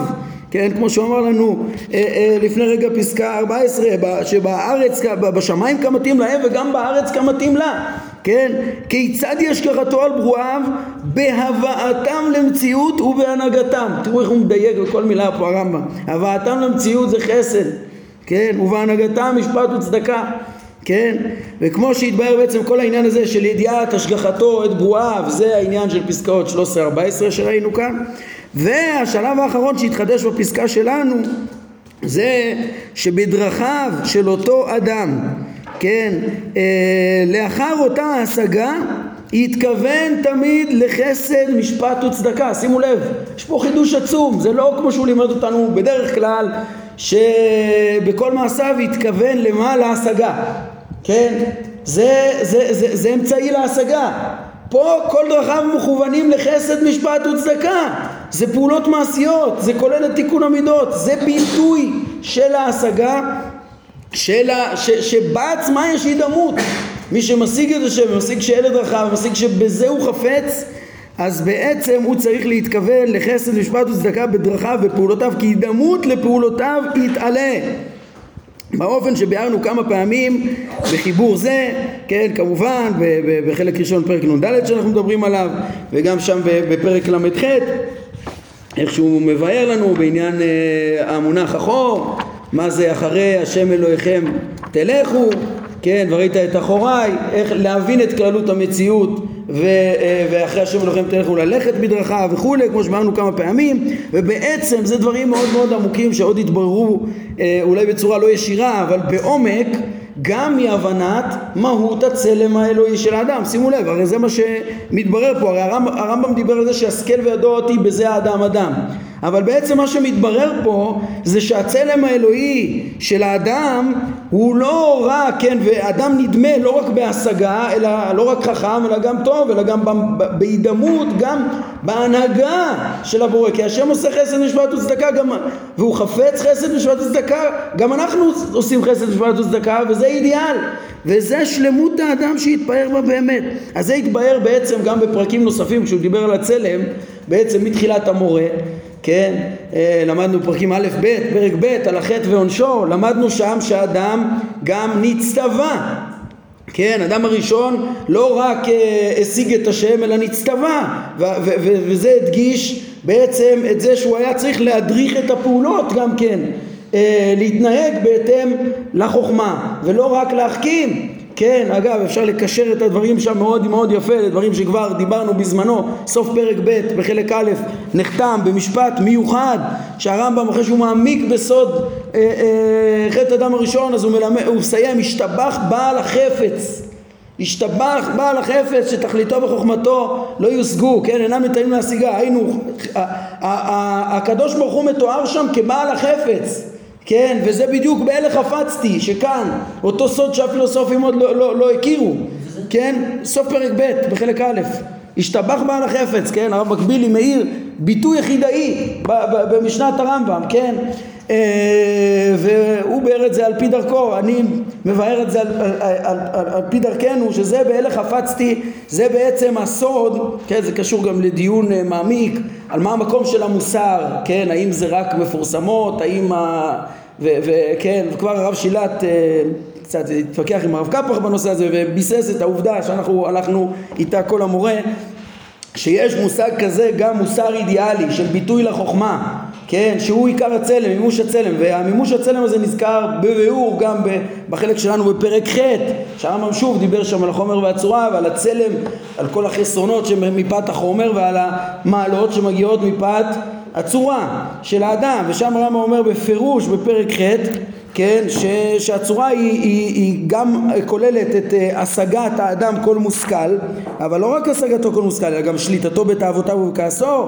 כן, כמו שהוא אמר לנו אה, אה, לפני רגע פסקה 14, שבארץ, בשמיים כמתאים להם וגם בארץ כמתאים לה, כן, כיצד היא השגחתו על ברואיו? בהבאתם למציאות ובהנהגתם, תראו איך הוא מדייק בכל מילה פה הרמב"ם, הבאתם למציאות זה חסד, כן, ובהנהגתם משפט וצדקה, כן, וכמו שהתבהר בעצם כל העניין הזה של ידיעת השגחתו את ברואיו, זה העניין של פסקאות 13-14 שראינו כאן, והשלב האחרון שהתחדש בפסקה שלנו זה שבדרכיו של אותו אדם, כן, אה, לאחר אותה השגה התכוון תמיד לחסד, משפט וצדקה. שימו לב, יש פה חידוש עצום, זה לא כמו שהוא לימד אותנו בדרך כלל, שבכל מעשיו התכוון למה? להשגה. כן? זה, זה, זה, זה אמצעי להשגה. פה כל דרכיו מכוונים לחסד, משפט וצדקה. זה פעולות מעשיות, זה כולל את תיקון המידות, זה ביטוי של ההשגה, של ה, ש, שבה עצמה יש הידמות. מי שמשיג את השם, משיג שאלה דרכיו, משיג שבזה הוא חפץ, אז בעצם הוא צריך להתכוון לחסד, משפט וצדקה בדרכיו ופעולותיו, כי הידמות לפעולותיו יתעלה. באופן שביארנו כמה פעמים בחיבור זה, כן, כמובן בחלק ראשון פרק נ"ד שאנחנו מדברים עליו וגם שם בפרק ל"ח איך שהוא מבאר לנו בעניין אה, המונח אחור, מה זה אחרי השם אלוהיכם תלכו, כן, וראית את אחוריי, איך להבין את כללות המציאות ואחרי השם אלוהיכם תלכו ללכת בדרכיו וכולי, כמו שאמרנו כמה פעמים, ובעצם זה דברים מאוד מאוד עמוקים שעוד התבררו אה, אולי בצורה לא ישירה, אבל בעומק גם מהבנת מהות הצלם האלוהי של האדם. שימו לב, הרי זה מה שמתברר פה, הרי הרמב"ם, הרמב"ם דיבר על זה שהשכל וידוע אותי בזה האדם אדם. אבל בעצם מה שמתברר פה זה שהצלם האלוהי של האדם הוא לא רק, כן, ואדם נדמה לא רק בהשגה, אלא לא רק חכם, אלא גם טוב, אלא גם בהידמות, גם בהנהגה של הבורא. כי השם עושה חסד משפט וצדקה, גם, והוא חפץ חסד משפט וצדקה, גם אנחנו עושים חסד משפט וצדקה, וזה אידיאל. וזה שלמות האדם שהתפאר בה באמת. אז זה התבהר בעצם גם בפרקים נוספים, כשהוא דיבר על הצלם, בעצם מתחילת המורה. כן, אה, למדנו פרקים א' ב', פרק ב', על החטא ועונשו, למדנו שם שאדם גם נצטווה, כן, אדם הראשון לא רק אה, השיג את השם אלא נצטווה וזה הדגיש בעצם את זה שהוא היה צריך להדריך את הפעולות גם כן אה, להתנהג בהתאם לחוכמה ולא רק להחכים. כן, אגב, אפשר לקשר את הדברים שם מאוד מאוד יפה לדברים שכבר דיברנו בזמנו, סוף פרק ב' בחלק א', נחתם במשפט מיוחד שהרמב"ם אחרי שהוא מעמיק בסוד אה, אה, חטא אדם הראשון אז הוא, מלמד, הוא מסיים, השתבח בעל החפץ. השתבח בעל החפץ שתכליתו וחוכמתו לא יושגו, כן, אינם ניתנים להשיגה, היינו, הקדוש ברוך הוא מתואר שם כבעל החפץ כן, וזה בדיוק באלה חפצתי, שכאן, אותו סוד שהפילוסופים עוד לא, לא, לא הכירו, כן, סוף פרק ב' בחלק א', השתבח בעל החפץ, כן, הרב מקבילי מאיר ביטוי יחידאי במשנת הרמב"ם, כן, והוא באר את זה על פי דרכו, אני מבאר את זה על, על, על, על, על פי דרכנו, שזה באלה חפצתי, זה בעצם הסוד, כן, זה קשור גם לדיון אה, מעמיק, על מה המקום של המוסר, כן, האם זה רק מפורסמות, האם ה... וכן, וכבר הרב שילת אה, קצת התווכח עם הרב קפח בנושא הזה וביסס את העובדה שאנחנו הלכנו איתה כל המורה שיש מושג כזה גם מוסר אידיאלי של ביטוי לחוכמה כן, שהוא עיקר הצלם, מימוש הצלם, והמימוש הצלם הזה נזכר בביאור גם בחלק שלנו בפרק ח', שהרמב"ם שוב דיבר שם על החומר והצורה ועל הצלם, על כל החסרונות שמפאת החומר ועל המעלות שמגיעות מפאת הצורה של האדם, ושם הרמב"ם אומר בפירוש בפרק ח' כן, ש, שהצורה היא, היא, היא גם כוללת את uh, השגת האדם כל מושכל, אבל לא רק השגתו כל מושכל, אלא גם שליטתו בתאוותיו ובכעסו,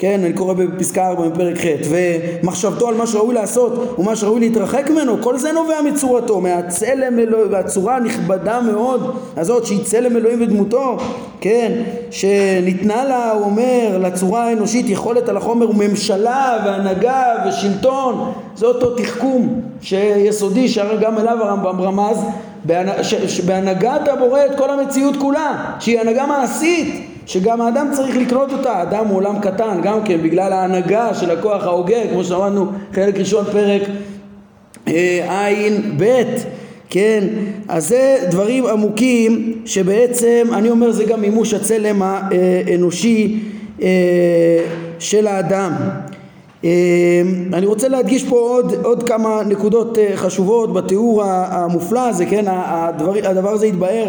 כן, אני קורא בפסקה 4 בפרק ח' ומחשבתו על מה שראוי לעשות ומה שראוי להתרחק ממנו, כל זה נובע מצורתו, מהצלם אלוהים, והצורה הנכבדה מאוד הזאת שהיא צלם אלוהים ודמותו, כן, שניתנה לה, הוא אומר, לצורה האנושית יכולת על החומר וממשלה והנהגה ושלטון, זה אותו תחכום שיסודי שהרי גם אליו הרמב"ם רמז בהנהגת הבורא את כל המציאות כולה, שהיא הנהגה מעשית שגם האדם צריך לקנות אותה, האדם הוא עולם קטן גם כן בגלל ההנהגה של הכוח ההוגה, כמו שאמרנו חלק ראשון פרק אה, ע"ב, כן, אז זה דברים עמוקים שבעצם אני אומר זה גם מימוש הצלם האנושי אה, של האדם. אה, אני רוצה להדגיש פה עוד, עוד כמה נקודות חשובות בתיאור המופלא הזה, כן, הדבר, הדבר הזה התבהר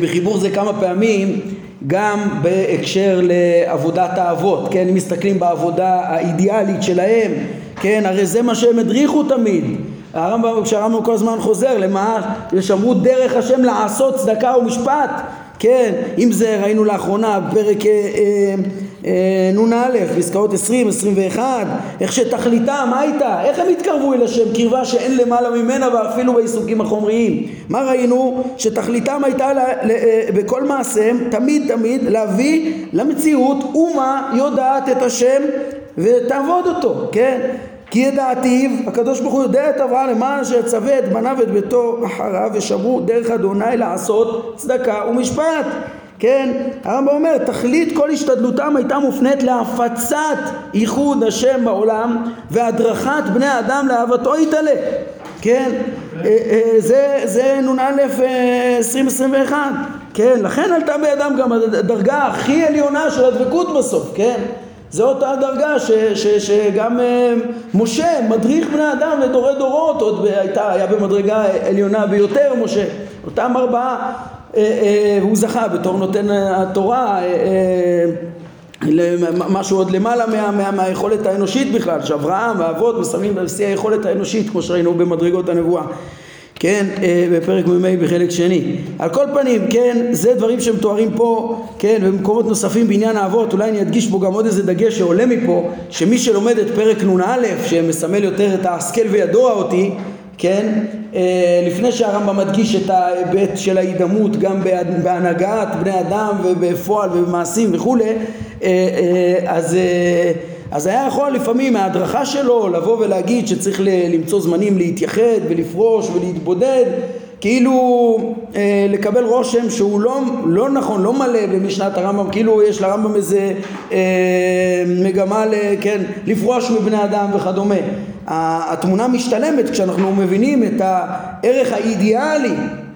בחיבור זה כמה פעמים גם בהקשר לעבודת האבות, כן, אם מסתכלים בעבודה האידיאלית שלהם, כן, הרי זה מה שהם הדריכו תמיד. הרמב"ם, כשהרמב"ם כל הזמן חוזר, למה? ששמרו דרך השם לעשות צדקה ומשפט, כן, אם זה ראינו לאחרונה בפרק אה, אה, אה, נ"א, פסקאות 20, 21, איך שתכליתם, מה הייתה? איך הם התקרבו אל השם? קרבה שאין למעלה ממנה ואפילו בעיסוקים החומריים. מה ראינו? שתכליתם הייתה ל, ל, בכל מעשיהם, תמיד תמיד, להביא למציאות אומה יודעת את השם ותעבוד אותו, כן? כי ידעתיו, הקדוש ברוך הוא יודע את אברהם למען אשר יצווה את בניו ואת ביתו אחריו ושמרו דרך אדוני לעשות צדקה ומשפט. כן, הרמב"ם אומר, תכלית כל השתדלותם הייתה מופנית להפצת ייחוד השם בעולם והדרכת בני האדם לאהבתו יתעלה. כן, אה, אה, זה, זה נ"א 2021. אה, כן, לכן עלתה בידם גם הדרגה הכי עליונה של הדבקות בסוף, כן? זו אותה דרגה ש, ש, שגם אה, משה מדריך בני אדם לדורי דורות, עוד הייתה, היה במדרגה עליונה ביותר משה, אותם ארבעה, אה, אה, הוא זכה בתור נותן התורה משהו עוד למעלה מה, מה, מהיכולת האנושית בכלל, שאברהם והאבות מסיימים בשיא היכולת האנושית כמו שראינו במדרגות הנבואה כן, אה, בפרק מ"ה בחלק שני. על כל פנים, כן, זה דברים שמתוארים פה, כן, במקומות נוספים בעניין האבות, אולי אני אדגיש פה גם עוד איזה דגש שעולה מפה, שמי שלומד את פרק נ"א, שמסמל יותר את ההשכל וידוע אותי, כן, אה, לפני שהרמב"ם מדגיש את ההיבט של ההידמות גם בהנהגת בני אדם ובפועל ובמעשים וכולי, אה, אז אז היה יכול לפעמים מההדרכה שלו לבוא ולהגיד שצריך למצוא זמנים להתייחד ולפרוש ולהתבודד כאילו אה, לקבל רושם שהוא לא, לא נכון, לא מלא במשנת הרמב"ם, כאילו יש לרמב"ם איזה אה, מגמה ל, כן, לפרוש מבני אדם וכדומה. התמונה משתלמת כשאנחנו מבינים את הערך האידיאלי,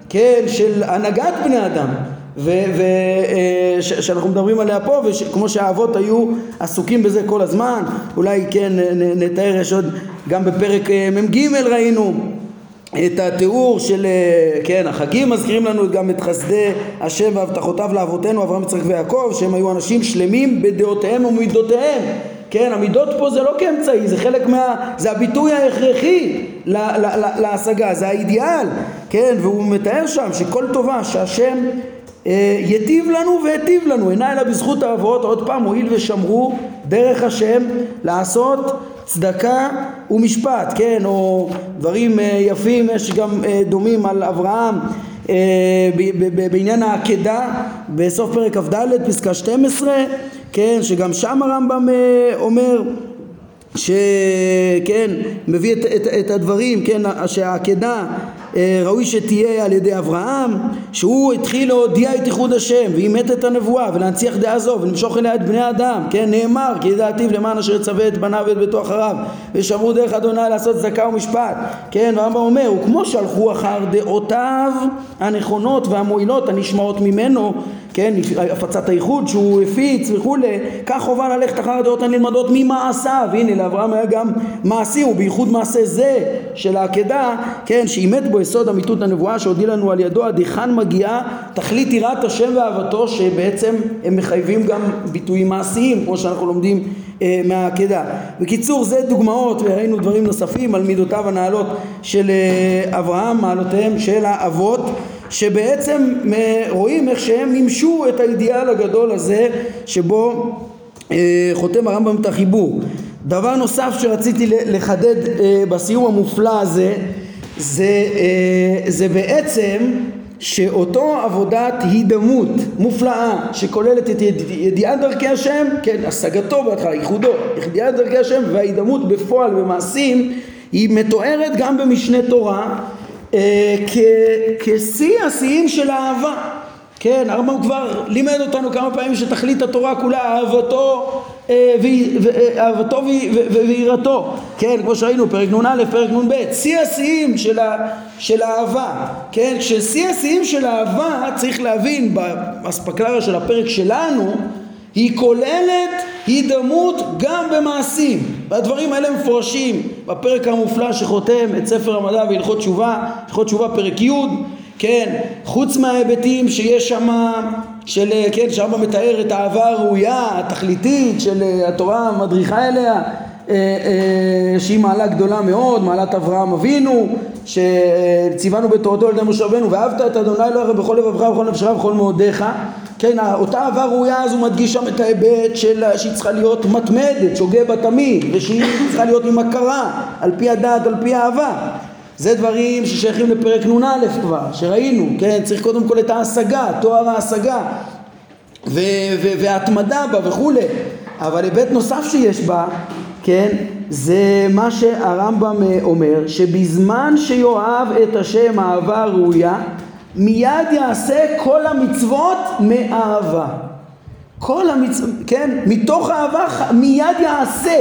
כן, של הנהגת בני אדם. ושאנחנו מדברים עליה פה וכמו שהאבות היו עסוקים בזה כל הזמן אולי כן נתאר יש עוד גם בפרק אה, מ"ג ראינו את התיאור של, אה, כן, החגים מזכירים לנו גם את חסדי השם והבטחותיו לאבותינו אברהם יצחק ויעקב שהם היו אנשים שלמים בדעותיהם ומידותיהם. כן, המידות פה זה לא כאמצעי, זה חלק מה... זה הביטוי ההכרחי להשגה, זה האידיאל, כן, והוא מתאר שם שכל טובה שהשם אה, יטיב לנו והיטיב לנו, אינה אלא בזכות האבות, עוד פעם, הואיל ושמרו דרך השם לעשות צדקה ומשפט, כן, או דברים אה, יפים, יש גם אה, דומים על אברהם בעניין העקדה בסוף פרק כ"ד פסקה 12 כן שגם שם הרמב"ם אומר שכן מביא את, את, את הדברים כן שהעקדה אה, ראוי שתהיה על ידי אברהם שהוא התחיל להודיע את ייחוד השם ואימת את הנבואה ולהנציח דעה זו ולמשוך אליה את בני האדם. כן נאמר כי ידעתיו למען אשר יצווה את בניו ואת ביתו אחריו ושמרו דרך אדוני לעשות צדקה ומשפט. כן והרמב"ם אומר וכמו שהלכו אחר דעותיו הנכונות והמועילות הנשמעות ממנו כן, הפצת הייחוד שהוא הפיץ וכולי, כך חובה ללכת אחר הדעות הנלמדות ממעשיו, הנה לאברהם היה גם מעשי, ובייחוד מעשה זה של העקדה, כן, שאימת בו יסוד אמיתות הנבואה שהודיע לנו על ידו עד היכן מגיעה תכלית יראת השם ואהבתו שבעצם הם מחייבים גם ביטויים מעשיים כמו שאנחנו לומדים אה, מהעקדה. בקיצור זה דוגמאות וראינו דברים נוספים על מידותיו הנעלות של אה, אברהם, מעלותיהם של האבות שבעצם אה, רואים איך שהם מימשו את האידיאל הגדול הזה שבו אה, חותם הרמב"ם את החיבור. דבר נוסף שרציתי לחדד אה, בסיום המופלא הזה זה, זה בעצם שאותו עבודת הידמות מופלאה שכוללת את ידיעת דרכי השם, כן, השגתו בהתחלה, ייחודו, ידיעת דרכי השם וההידמות בפועל במעשים היא מתוארת גם במשנה תורה אה, כשיא השיאים של אהבה. כן, הרמב"ם כבר לימד אותנו כמה פעמים שתכלית התורה כולה אהבתו אה, אה, אהבתו ויראתו, כן, כמו שראינו, פרק נ"א, פרק נ"ב, שיא השיאים של, של האהבה, כן, כששיא השיאים של האהבה צריך להבין באספקלריה של הפרק שלנו היא כוללת הידמות גם במעשים. והדברים האלה מפורשים בפרק המופלא שחותם את ספר המדע והלכות תשובה, הלכות תשובה פרק י', כן, חוץ מההיבטים שיש שם של, כן, שם מתאר את האהבה הראויה, התכליתית של התורה המדריכה אליה, אה, אה, שהיא מעלה גדולה מאוד, מעלת אברהם אבינו, שציוונו בתורתו על ידי משה רבנו ואהבת את אדוני אלוהיך בכל לבבך ובכל נפשך ובכל מאודיך. כן, אותה אהבה ראויה הוא מדגיש שם את ההיבט של שהיא צריכה להיות מתמדת, שוגה בה תמיד ושהיא צריכה להיות עם הכרה על פי הדעת, על פי האהבה זה דברים ששייכים לפרק נ"א כבר, שראינו, כן, צריך קודם כל את ההשגה, תואר ההשגה וההתמדה בה וכולי אבל היבט נוסף שיש בה, כן, זה מה שהרמב"ם אה, אומר, שבזמן שיאהב את השם אהבה ראויה, מיד יעשה כל המצוות מאהבה. כל המצוות, כן, מתוך אהבה מיד יעשה,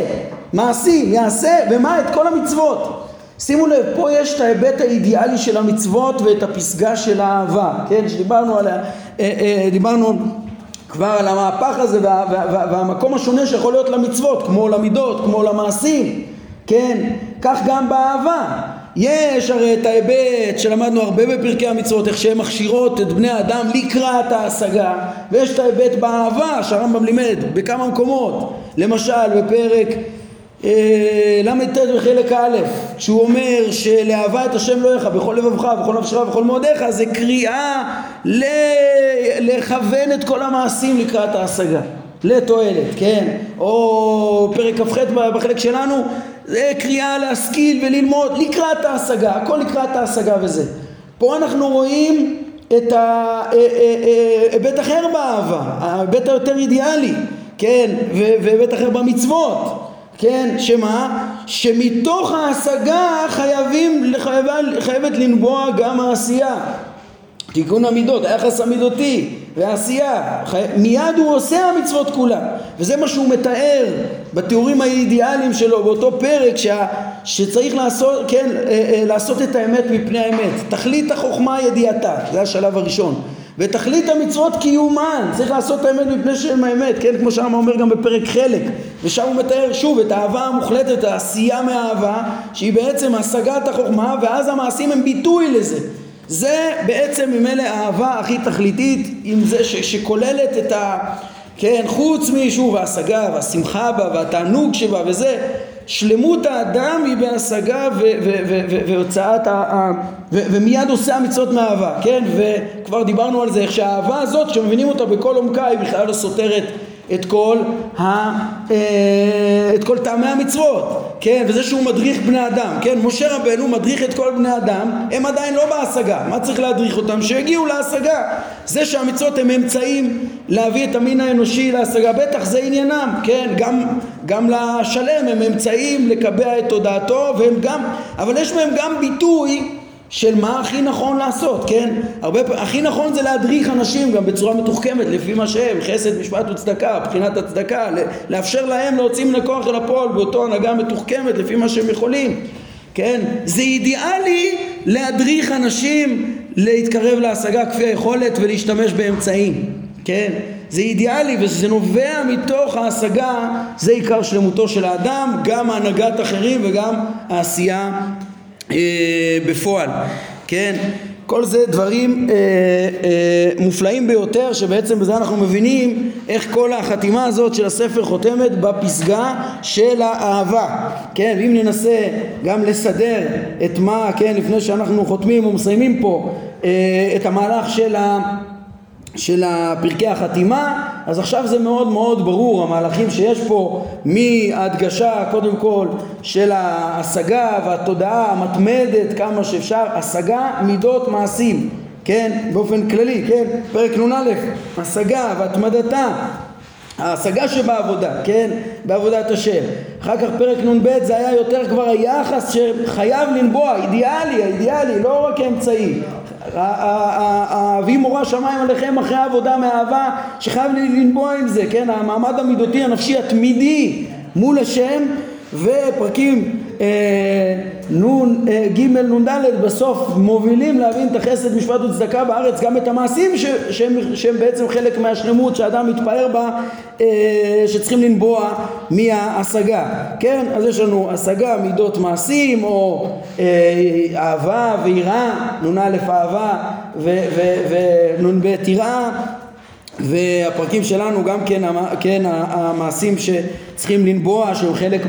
מעשים, יעשה, ומה? את כל המצוות. שימו לב, פה יש את ההיבט האידיאלי של המצוות ואת הפסגה של האהבה, כן, שדיברנו עליה, אה, אה, דיברנו כבר על המהפך הזה וה, וה, וה, והמקום השונה שיכול להיות למצוות, כמו למידות, כמו למעשים, כן? כך גם באהבה. יש הרי את ההיבט שלמדנו הרבה בפרקי המצוות, איך שהן מכשירות את בני האדם לקראת ההשגה, ויש את ההיבט באהבה שהרמב"ם לימד בכמה מקומות, למשל בפרק ל"ט בחלק א', שהוא אומר שלאהבה את השם לא יחא בכל לבבך, בכל נפשך, בכל מאודיך, זה קריאה לכוון את כל המעשים לקראת ההשגה, לתועלת, כן? או פרק כ"ח בחלק שלנו, זה קריאה להשכיל וללמוד לקראת ההשגה, הכל לקראת ההשגה וזה. פה אנחנו רואים את ההיבט אה, אה, אחר באהבה, ההיבט היותר אידיאלי, כן? והיבט אחר במצוות. כן, שמה? שמתוך ההשגה חייבים, חייבה, חייבת לנבוע גם העשייה. תיקון המידות, היחס המידותי והעשייה, חי... מיד הוא עושה המצוות כולה וזה מה שהוא מתאר בתיאורים האידיאליים שלו באותו פרק שה... שצריך לעשות, כן, אה, אה, לעשות את האמת מפני האמת תכלית החוכמה ידיעתה, זה השלב הראשון ותכלית המצוות קיומן, צריך לעשות את האמת מפני שהם האמת, כן, כמו שם אומר גם בפרק חלק, ושם הוא מתאר שוב את האהבה המוחלטת, העשייה מהאהבה, שהיא בעצם השגת החוכמה, ואז המעשים הם ביטוי לזה. זה בעצם ממילא האהבה הכי תכליתית, עם זה ש, שכוללת את ה... כן, חוץ משוב ההשגה והשמחה בה והתענוג שבה וזה, שלמות האדם היא בהשגה והוצאת ה... ומיד עושה המצוות מאהבה, כן? וכבר דיברנו על זה, איך שהאהבה הזאת, כשמבינים אותה בכל עומקה, היא בכלל לא סותרת את כל, ה, אה, את כל טעמי המצוות, כן? וזה שהוא מדריך בני אדם, כן? משה רבנו מדריך את כל בני אדם, הם עדיין לא בהשגה, מה צריך להדריך אותם? שיגיעו להשגה. זה שהמצוות הם אמצעים להביא את המין האנושי להשגה, בטח זה עניינם, כן? גם, גם לשלם הם אמצעים לקבע את תודעתו, והם גם, אבל יש בהם גם ביטוי של מה הכי נכון לעשות, כן? הרבה פעמים, הכי נכון זה להדריך אנשים גם בצורה מתוחכמת לפי מה שהם, חסד, משפט וצדקה, מבחינת הצדקה, לאפשר להם להוציא מן הכוח אל הפועל באותו הנהגה מתוחכמת לפי מה שהם יכולים, כן? זה אידיאלי להדריך אנשים להתקרב להשגה כפי היכולת ולהשתמש באמצעים, כן? זה אידיאלי וזה נובע מתוך ההשגה, זה עיקר שלמותו של האדם, גם הנהגת אחרים וגם העשייה בפועל, כן? כל זה דברים אה, אה, מופלאים ביותר שבעצם בזה אנחנו מבינים איך כל החתימה הזאת של הספר חותמת בפסגה של האהבה כן ואם ננסה גם לסדר את מה כן לפני שאנחנו חותמים ומסיימים פה אה, את המהלך של ה... של פרקי החתימה, אז עכשיו זה מאוד מאוד ברור המהלכים שיש פה מהדגשה קודם כל של ההשגה והתודעה המתמדת כמה שאפשר, השגה, מידות, מעשים, כן, באופן כללי, כן, פרק נ"א, השגה והתמדתה ההשגה שבעבודה, כן, בעבודת השם. אחר כך פרק נ"ב זה היה יותר כבר היחס שחייב לנבוע, אידיאלי, האידיאלי, לא רק האמצעי. אבי מורה שמיים עליכם אחרי העבודה מאהבה שחייב לנבוע עם זה, כן? המעמד המידותי הנפשי התמידי מול השם ופרקים אה, נון, אה, ג' נ"ד בסוף מובילים להבין את החסד, משפט וצדקה בארץ גם את המעשים ש, שהם, שהם בעצם חלק מהשלמות שאדם מתפאר בה אה, שצריכים לנבוע מההשגה. כן? אז יש לנו השגה מידות מעשים או אה, אהבה ויראה נ"א אהבה ונ"ב יראה והפרקים שלנו גם כן, כן המעשים שצריכים לנבוע שהם חלק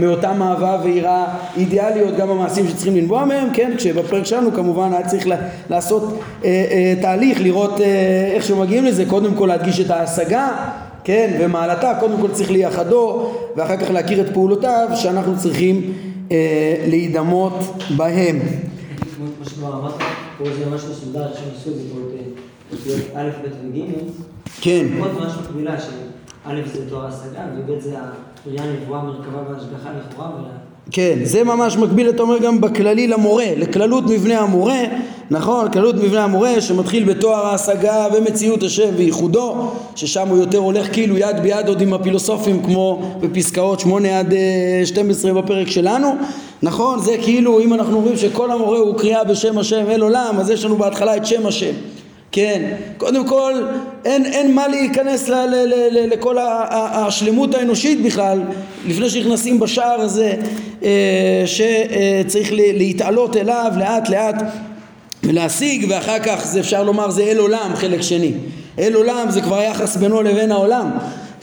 מאותה אהבה ויראה אידיאליות גם המעשים שצריכים לנבוע מהם כן כשבפרק שלנו כמובן היה צריך לעשות אה, אה, תהליך לראות אה, איך שמגיעים לזה קודם כל להדגיש את ההשגה כן ומעלתה קודם כל צריך לייחדו ואחר כך להכיר את פעולותיו שאנחנו צריכים אה, להידמות בהם. כמו שכבר אמרת, פה זה ממש מסודר, שם סוג, אותיות א', ב' וג', כן. עוד ממש מקבילה, שא' זה תואר השגה, וב' זה הראייה נבואה, מרכבה והשגחה לכאורה, כן, זה ממש מקביל, אתה אומר, גם בכללי למורה, לכללות מבנה המורה, נכון? כללות מבנה המורה שמתחיל בתואר ההשגה ומציאות השם וייחודו, ששם הוא יותר הולך כאילו יד ביד עוד עם הפילוסופים כמו בפסקאות 8 עד 12 אה, בפרק שלנו, נכון? זה כאילו אם אנחנו אומרים שכל המורה הוא קריאה בשם השם אל עולם, אז יש לנו בהתחלה את שם השם. כן, קודם כל אין, אין מה להיכנס ל, ל, ל, ל, לכל השלמות האנושית בכלל לפני שנכנסים בשער הזה אה, שצריך להתעלות אליו לאט לאט ולהשיג ואחר כך זה אפשר לומר זה אל עולם חלק שני. אל עולם זה כבר יחס בינו לבין העולם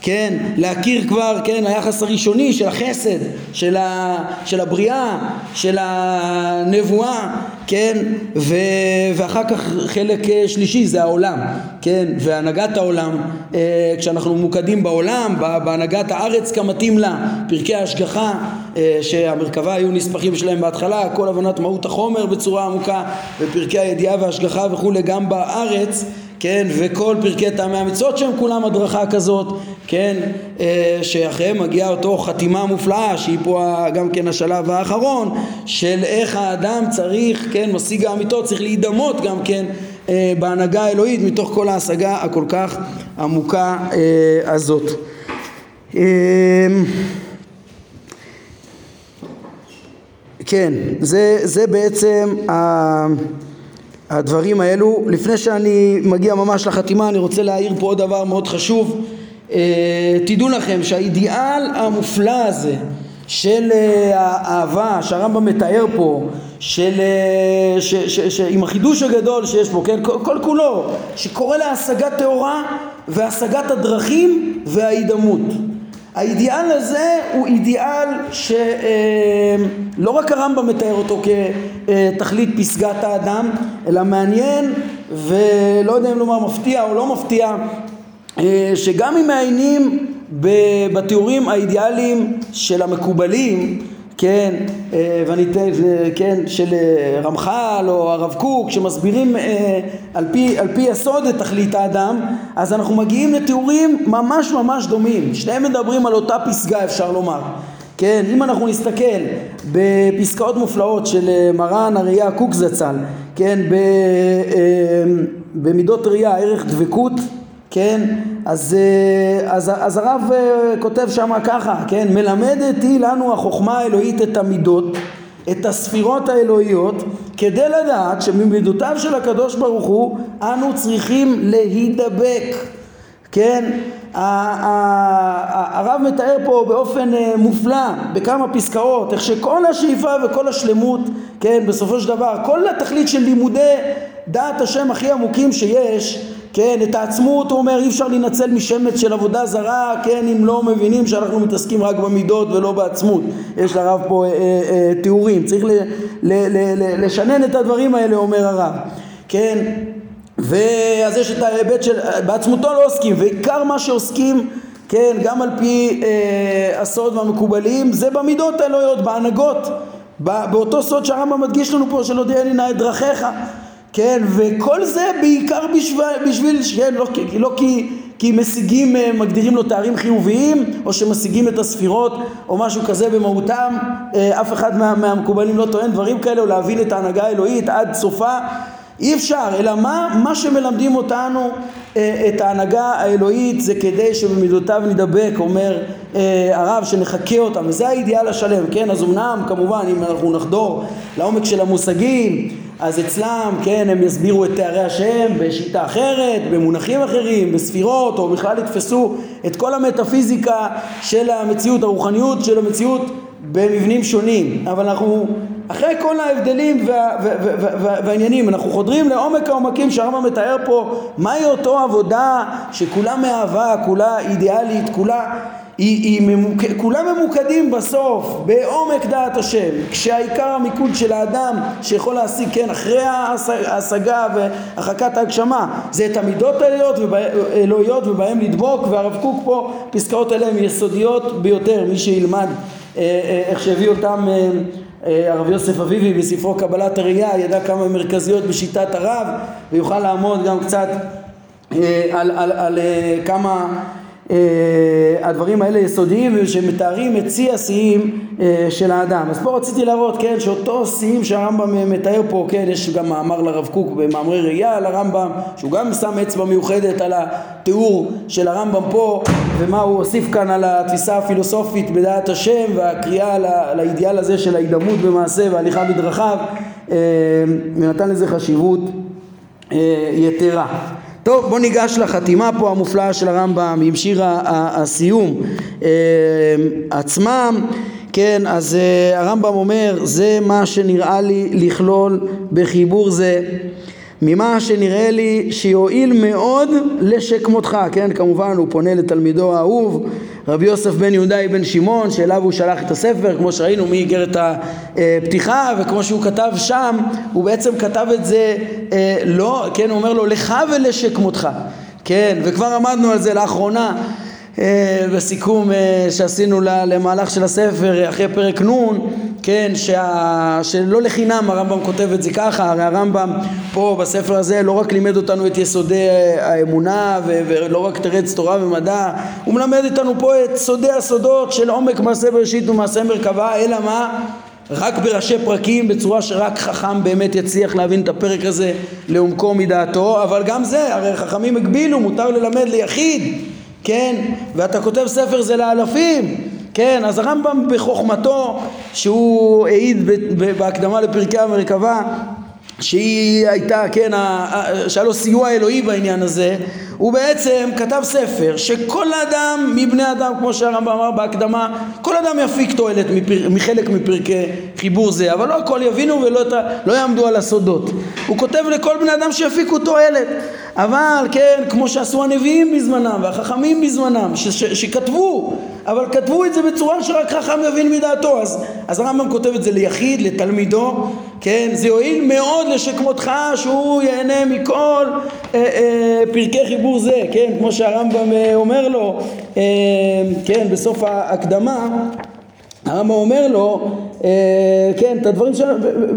כן, להכיר כבר, כן, היחס הראשוני של החסד, של, ה, של הבריאה, של הנבואה, כן, ו, ואחר כך חלק אה, שלישי זה העולם, כן, והנהגת העולם, אה, כשאנחנו ממוקדים בעולם, בהנהגת הארץ כמתאים לה, פרקי ההשגחה, אה, שהמרכבה היו נספחים שלהם בהתחלה, כל הבנת מהות החומר בצורה עמוקה, ופרקי הידיעה וההשגחה וכולי גם בארץ, כן, וכל פרקי טעמי המצוות שהם כולם הדרכה כזאת, כן, אה, שאחריהם מגיעה אותו חתימה מופלאה שהיא פה גם כן השלב האחרון של איך האדם צריך, כן, משיג האמיתות צריך להידמות גם כן אה, בהנהגה האלוהית מתוך כל ההשגה הכל כך עמוקה אה, הזאת. כן, זה, זה בעצם. הדברים האלו. לפני שאני מגיע ממש לחתימה אני רוצה להעיר פה עוד דבר מאוד חשוב. אה, תדעו לכם שהאידיאל המופלא הזה של אה, האהבה שהרמב"ם מתאר פה של, אה, ש, ש, ש, עם החידוש הגדול שיש פה, כן, כל, כל כולו, שקורא להשגת טהורה והשגת הדרכים וההידמות. האידיאל הזה הוא אידיאל שלא רק הרמב"ם מתאר אותו כתכלית פסגת האדם, אלא מעניין ולא יודע אם לומר מפתיע או לא מפתיע, שגם אם מעיינים בתיאורים האידיאליים של המקובלים כן, אה, ואני אתן, כן, של אה, רמח"ל או הרב קוק שמסבירים אה, על פי, על פי יסוד את תכלית האדם אז אנחנו מגיעים לתיאורים ממש ממש דומים. שניהם מדברים על אותה פסגה אפשר לומר. כן, אם אנחנו נסתכל בפסקאות מופלאות של מרן הראייה קוק זצ"ל כן, במידות ראייה ערך דבקות כן, אז, אה, אז, אז הרב אה, כותב שם ככה, כן, מלמדת היא לנו החוכמה האלוהית את המידות, את הספירות האלוהיות, כדי לדעת שממידותיו של הקדוש ברוך הוא אנו צריכים להידבק, כן, הרב מתאר פה באופן אה, מופלא בכמה פסקאות איך שכל השאיפה וכל השלמות כן בסופו של דבר כל התכלית של לימודי דעת השם הכי עמוקים שיש כן, את העצמות הוא אומר אי אפשר להינצל משמץ של עבודה זרה, כן, אם לא מבינים שאנחנו מתעסקים רק במידות ולא בעצמות. יש לרב פה אה, אה, אה, תיאורים, צריך ל, ל, ל, ל, לשנן את הדברים האלה, אומר הרב, כן, ואז יש את ההיבט של, בעצמותו לא עוסקים, ועיקר מה שעוסקים כן, גם על פי אה, הסוד והמקובלים, זה במידות האלוהיות, בהנהגות, באותו סוד שהרמב"ם מדגיש לנו פה, של הודיעני נא את דרכיך, כן, וכל זה בעיקר בשביל, בשביל כן, לא, לא כי, כי משיגים, אה, מגדירים לו תארים חיוביים, או שמשיגים את הספירות, או משהו כזה במהותם, אה, אף אחד מה, מהמקובלים לא טוען דברים כאלה, או להבין את ההנהגה האלוהית עד סופה, אי אפשר, אלא מה, מה שמלמדים אותנו את ההנהגה האלוהית זה כדי שבמידותיו נדבק, אומר הרב, שנחקה אותם, וזה האידיאל השלם, כן? אז אמנם, כמובן, אם אנחנו נחדור לעומק של המושגים, אז אצלם, כן, הם יסבירו את תארי השם בשיטה אחרת, במונחים אחרים, בספירות, או בכלל יתפסו את כל המטאפיזיקה של המציאות, הרוחניות של המציאות במבנים שונים. אבל אנחנו אחרי כל ההבדלים וה, וה, וה, וה, וה, והעניינים, אנחנו חודרים לעומק העומקים שהרמב"ם מתאר פה מהי אותו עבודה שכולה מאהבה, כולה אידיאלית, כולה היא, היא ממוק... כולם ממוקדים בסוף בעומק דעת השם כשהעיקר המיקוד של האדם שיכול להשיג כן אחרי ההשגה והרחקת ההגשמה זה את המידות האלוהיות ובא... ובהם לדבוק והרב קוק פה פסקאות אלה הן יסודיות ביותר מי שילמד איך שהביא אותם אה, הרב יוסף אביבי בספרו קבלת הראייה ידע כמה מרכזיות בשיטת הרב ויוכל לעמוד גם קצת על, על, על, על כמה אה, הדברים האלה יסודיים שמתארים את שיא השיאים אה, של האדם. אז פה רציתי להראות, כן, שאותו שיאים שהרמב"ם מתאר פה, כן, יש גם מאמר לרב קוק במאמרי ראייה על הרמב"ם, שהוא גם שם אצבע מיוחדת על התיאור של הרמב"ם פה, ומה הוא הוסיף כאן על התפיסה הפילוסופית בדעת השם, והקריאה לאידיאל הזה של ההידמות במעשה והליכה בדרכיו, אה, ונתן לזה חשיבות יתרה. טוב, בוא ניגש לחתימה פה המופלאה של הרמב"ם עם שיר הסיום אה, עצמם, כן, אז אה, הרמב"ם אומר, זה מה שנראה לי לכלול בחיבור זה ממה שנראה לי שיועיל מאוד לשכמותך, כן, כמובן הוא פונה לתלמידו האהוב רבי יוסף בן יהודה בן שמעון שאליו הוא שלח את הספר כמו שראינו מאיגרת הפתיחה וכמו שהוא כתב שם הוא בעצם כתב את זה אה, לא, כן, הוא אומר לו לך ולשכמותך כן, וכבר עמדנו על זה לאחרונה אה, בסיכום אה, שעשינו למהלך של הספר אחרי פרק נ' כן, שה... שלא לחינם הרמב"ם כותב את זה ככה, הרי הרמב"ם פה בספר הזה לא רק לימד אותנו את יסודי האמונה ו... ולא רק תרץ תורה ומדע, הוא מלמד איתנו פה את סודי הסודות של עומק מעשה בראשית ומעשה מרכבה, אלא מה? רק בראשי פרקים בצורה שרק חכם באמת יצליח להבין את הפרק הזה לעומקו מדעתו, אבל גם זה, הרי חכמים הגבילו, מותר ללמד ליחיד כן? ואתה כותב ספר זה לאלפים, כן? אז הרמב"ם בחוכמתו, שהוא העיד בהקדמה לפרקי המרכבה, שהיא הייתה, כן, שהיה לו סיוע אלוהי בעניין הזה, הוא בעצם כתב ספר שכל אדם מבני אדם, כמו שהרמב"ם אמר בהקדמה, כל אדם יפיק תועלת מפר, מחלק מפרקי חיבור זה, אבל לא הכל יבינו ולא לא יעמדו על הסודות. הוא כותב לכל בני אדם שיפיקו תועלת, אבל כן, כמו שעשו הנביאים בזמנם והחכמים בזמנם, ש, ש, שכתבו, אבל כתבו את זה בצורה שרק חכם יבין מדעתו, אז, אז הרמב"ם כותב את זה ליחיד, לתלמידו, כן, זה יועיל מאוד לשכמותך שהוא ייהנה מכל אה, אה, פרקי חיבור זה, כן, כמו שהרמב"ם אה, אומר לו, אה, כן, בסוף ההקדמה הרמב"ם אומר לו, אה, כן, את הדברים ש...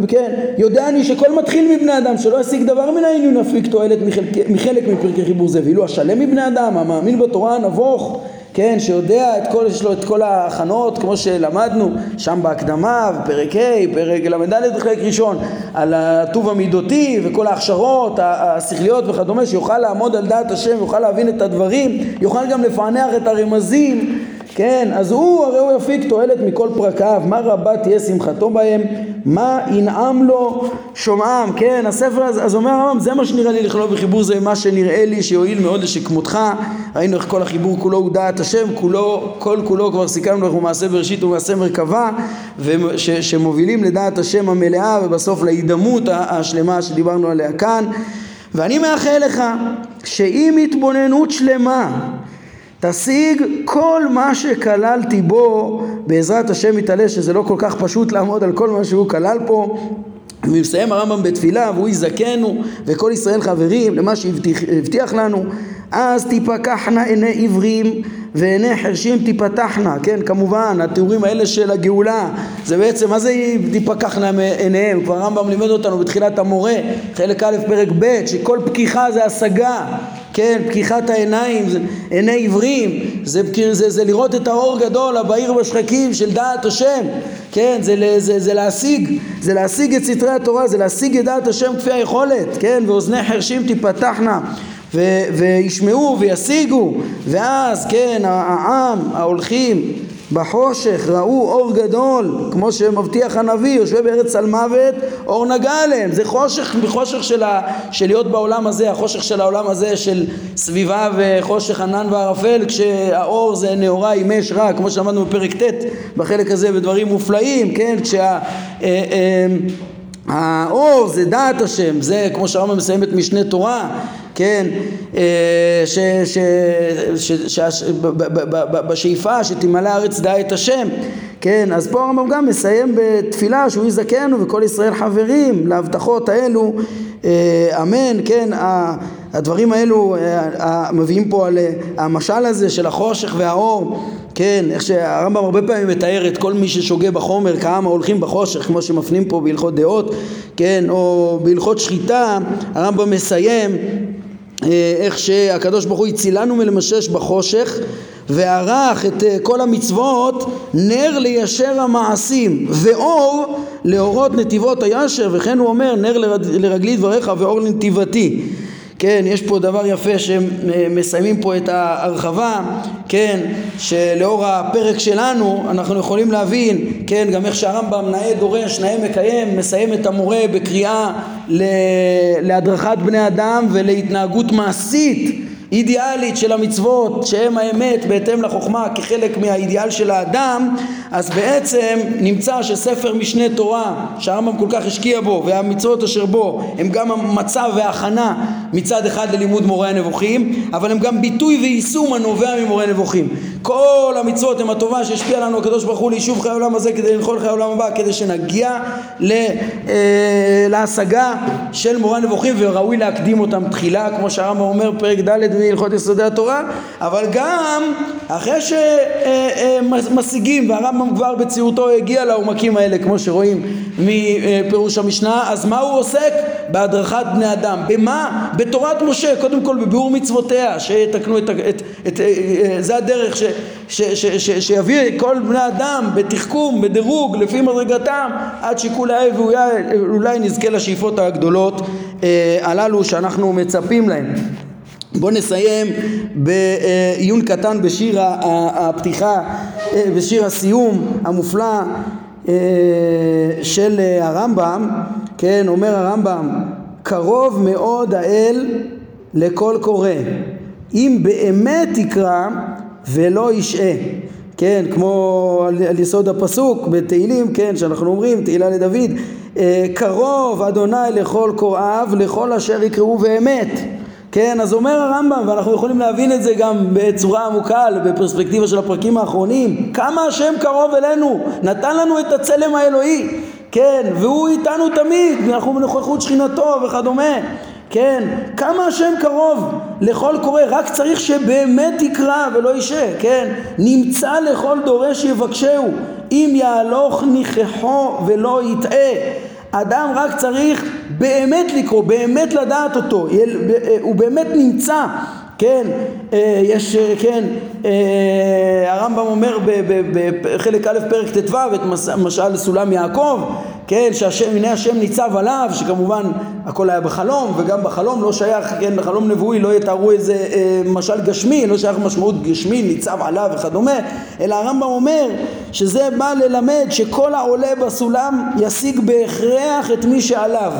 כן, יודע אני שכל מתחיל מבני אדם שלא ישיג דבר מן העניין יפיק תועלת מחלק, מחלק מפרקי חיבור זה, ואילו השלם מבני אדם, המאמין בתורה הנבוך כן, שיודע את כל, יש לו את כל ההכנות כמו שלמדנו שם בהקדמה, בפרק ה', פרק ל"ד בחלק ראשון, על הטוב המידותי וכל ההכשרות השכליות וכדומה, שיוכל לעמוד על דעת השם, יוכל להבין את הדברים, יוכל גם לפענח את הרמזים כן, אז הוא הרי הוא יפיק תועלת מכל פרקיו, מה רבה תהיה שמחתו בהם, מה ינעם לו שומעם, כן, הספר הזה, אז אומר הרמב"ם, זה מה שנראה לי לכלול בחיבור זה מה שנראה לי שיועיל מאוד לשכמותך, ראינו איך כל החיבור כולו הוא דעת השם, כולו, כל כולו כבר סיכמנו איך הוא מעשה בראשית ומעשה מרכבה, וש, שמובילים לדעת השם המלאה ובסוף להידמות השלמה שדיברנו עליה כאן, ואני מאחל לך שעם התבוננות שלמה תשיג כל מה שכללתי בו בעזרת השם יתעלה שזה לא כל כך פשוט לעמוד על כל מה שהוא כלל פה. ומסיים הרמב"ם בתפילה והוא יזכנו וכל ישראל חברים למה שהבטיח לנו אז תיפקחנה עיני עיוורים ועיני חרשים תיפתחנה, כן, כמובן, התיאורים האלה של הגאולה, זה בעצם, מה זה תיפקחנה עיניהם? כבר הרמב"ם לימד אותנו בתחילת המורה, חלק א' פרק ב', שכל פקיחה זה השגה, כן, פקיחת העיניים, זה, עיני עיוורים, זה, זה, זה לראות את האור גדול, הבהיר בשחקים של דעת השם, כן, זה, זה, זה, זה להשיג, זה להשיג את סתרי התורה, זה להשיג את דעת השם כפי היכולת, כן, ואוזני חרשים תיפתחנה ו- וישמעו וישיגו ואז כן העם ההולכים בחושך ראו אור גדול, כמו שמבטיח הנביא, יושבי בארץ על מוות, אור נגע עליהם. זה חושך מחושך של, ה, של להיות בעולם הזה, החושך של העולם הזה של סביבה וחושך ענן וערפל, כשהאור זה נאורה עם אש רע, כמו שאמרנו בפרק ט' בחלק הזה, בדברים מופלאים, כן? כשה... אה, אה, האור זה דעת השם, זה כמו שהרמב"ם מסיים את משנה תורה, כן, בשאיפה שתמלא הארץ דע את השם, כן, אז פה הרמב"ם גם מסיים בתפילה שהוא יזכנו וכל ישראל חברים להבטחות האלו, אה, אמן, כן, הדברים האלו אה, מביאים פה על המשל הזה של החושך והאור. כן, איך שהרמב"ם הרבה פעמים מתאר את כל מי ששוגה בחומר כמה הולכים בחושך כמו שמפנים פה בהלכות דעות, כן, או בהלכות שחיטה, הרמב"ם מסיים אה, איך שהקדוש ברוך הוא הצילנו מלמשש בחושך וערך את אה, כל המצוות נר ליישר המעשים ואור לאורות נתיבות הישר וכן הוא אומר נר לרגלי דבריך ואור לנתיבתי כן, יש פה דבר יפה שמסיימים פה את ההרחבה, כן, שלאור הפרק שלנו אנחנו יכולים להבין, כן, גם איך שהרמב"ם נאה דורש, נאה מקיים, מסיים את המורה בקריאה להדרכת בני אדם ולהתנהגות מעשית אידיאלית של המצוות שהם האמת בהתאם לחוכמה כחלק מהאידיאל של האדם אז בעצם נמצא שספר משנה תורה שהרמב"ם כל כך השקיע בו והמצוות אשר בו הם גם המצב וההכנה מצד אחד ללימוד מורה הנבוכים אבל הם גם ביטוי ויישום הנובע ממורה נבוכים כל המצוות הם הטובה שהשפיע לנו הקדוש ברוך הוא ליישוב חיי העולם הזה כדי לנחול חיי העולם הבא כדי שנגיע לה, אה, להשגה של מורה נבוכים וראוי להקדים אותם תחילה כמו שהרמב"ם אומר פרק ד' מהלכות יסודי התורה, אבל גם אחרי שמשיגים, והרמב"ם כבר בציורתו הגיע לעומקים האלה, כמו שרואים מפירוש המשנה, אז מה הוא עוסק? בהדרכת בני אדם. במה? בתורת משה, קודם כל בביאור מצוותיה, שיתקנו את, את, את, זה הדרך ש, ש, ש, ש, שיביא כל בני אדם בתחכום, בדירוג, לפי מדרגתם, עד שכול העב ואולי נזכה לשאיפות הגדולות אה, הללו שאנחנו מצפים להם. בואו נסיים בעיון קטן בשיר הפתיחה, אה, בשיר הסיום המופלא אה, של הרמב"ם, כן, אומר הרמב"ם, קרוב מאוד האל לכל קורא, אם באמת יקרא ולא ישעה, כן, כמו על, יסוד הפסוק בתהילים, כן, שאנחנו אומרים, תהילה לדוד, אה, קרוב אדוני לכל קוראיו, לכל אשר יקראו באמת כן, אז אומר הרמב"ם, ואנחנו יכולים להבין את זה גם בצורה עמוקה, בפרספקטיבה של הפרקים האחרונים, כמה השם קרוב אלינו, נתן לנו את הצלם האלוהי, כן, והוא איתנו תמיד, אנחנו בנוכחות שכינתו וכדומה, כן, כמה השם קרוב לכל קורא, רק צריך שבאמת יקרא ולא ישעה, כן, נמצא לכל דורש יבקשהו, אם יהלוך ניחחו ולא יטעה אדם רק צריך באמת לקרוא, באמת לדעת אותו, הוא באמת נמצא, כן, אה, יש, אה, כן, הרמב"ם אומר בחלק א' פרק ט"ו את משל סולם יעקב, כן, שהנה השם ניצב עליו, שכמובן הכל היה בחלום, וגם בחלום לא שייך, כן, בחלום נבואי לא יתארו איזה אה, משל גשמי, לא שייך משמעות גשמי, ניצב עליו וכדומה, אלא הרמב"ם אומר שזה בא ללמד שכל העולה בסולם ישיג בהכרח את מי שעליו.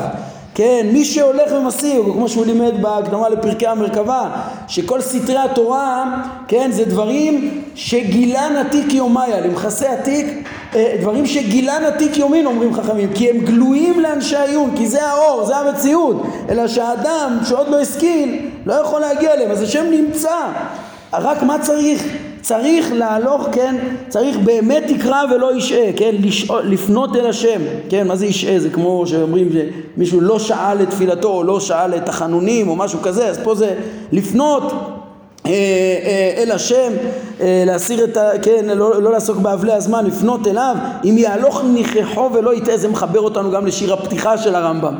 כן, מי שהולך ומשיג, כמו שהוא לימד בהקדמה לפרקי המרכבה, שכל סתרי התורה, כן, זה דברים שגילן עתיק יומיה, למכסה עתיק, אה, דברים שגילן עתיק יומין אומרים חכמים, כי הם גלויים לאנשי העיון, כי זה האור, זה המציאות, אלא שהאדם שעוד לא השכיל, לא יכול להגיע אליהם, אז השם נמצא, רק מה צריך? צריך להלוך, כן, צריך באמת תקרא ולא ישעה, כן, לשאול, לפנות אל השם, כן, מה זה ישעה? זה כמו שאומרים שמישהו לא שאל את תפילתו או לא שאל את החנונים או משהו כזה, אז פה זה לפנות אה, אה, אל השם, אה, להסיר את ה... כן, לא, לא לעסוק באבלי הזמן, לפנות אליו, אם יהלוך ניחחו ולא יטעה, זה מחבר אותנו גם לשיר הפתיחה של הרמב"ם.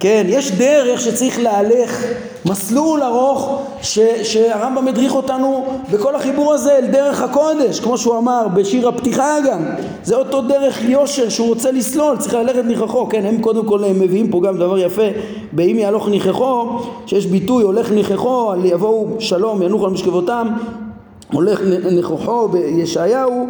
כן, יש דרך שצריך להלך, מסלול ארוך ש, שהרמב"ם הדריך אותנו בכל החיבור הזה אל דרך הקודש, כמו שהוא אמר בשיר הפתיחה גם, זה אותו דרך יושר שהוא רוצה לסלול, צריך ללכת ניחכו, כן, הם קודם כל הם מביאים פה גם דבר יפה, באם יהלוך ניחכו, שיש ביטוי הולך ניחכו, יבואו שלום ינוחו על משכבותם, הולך נכוחו בישעיהו,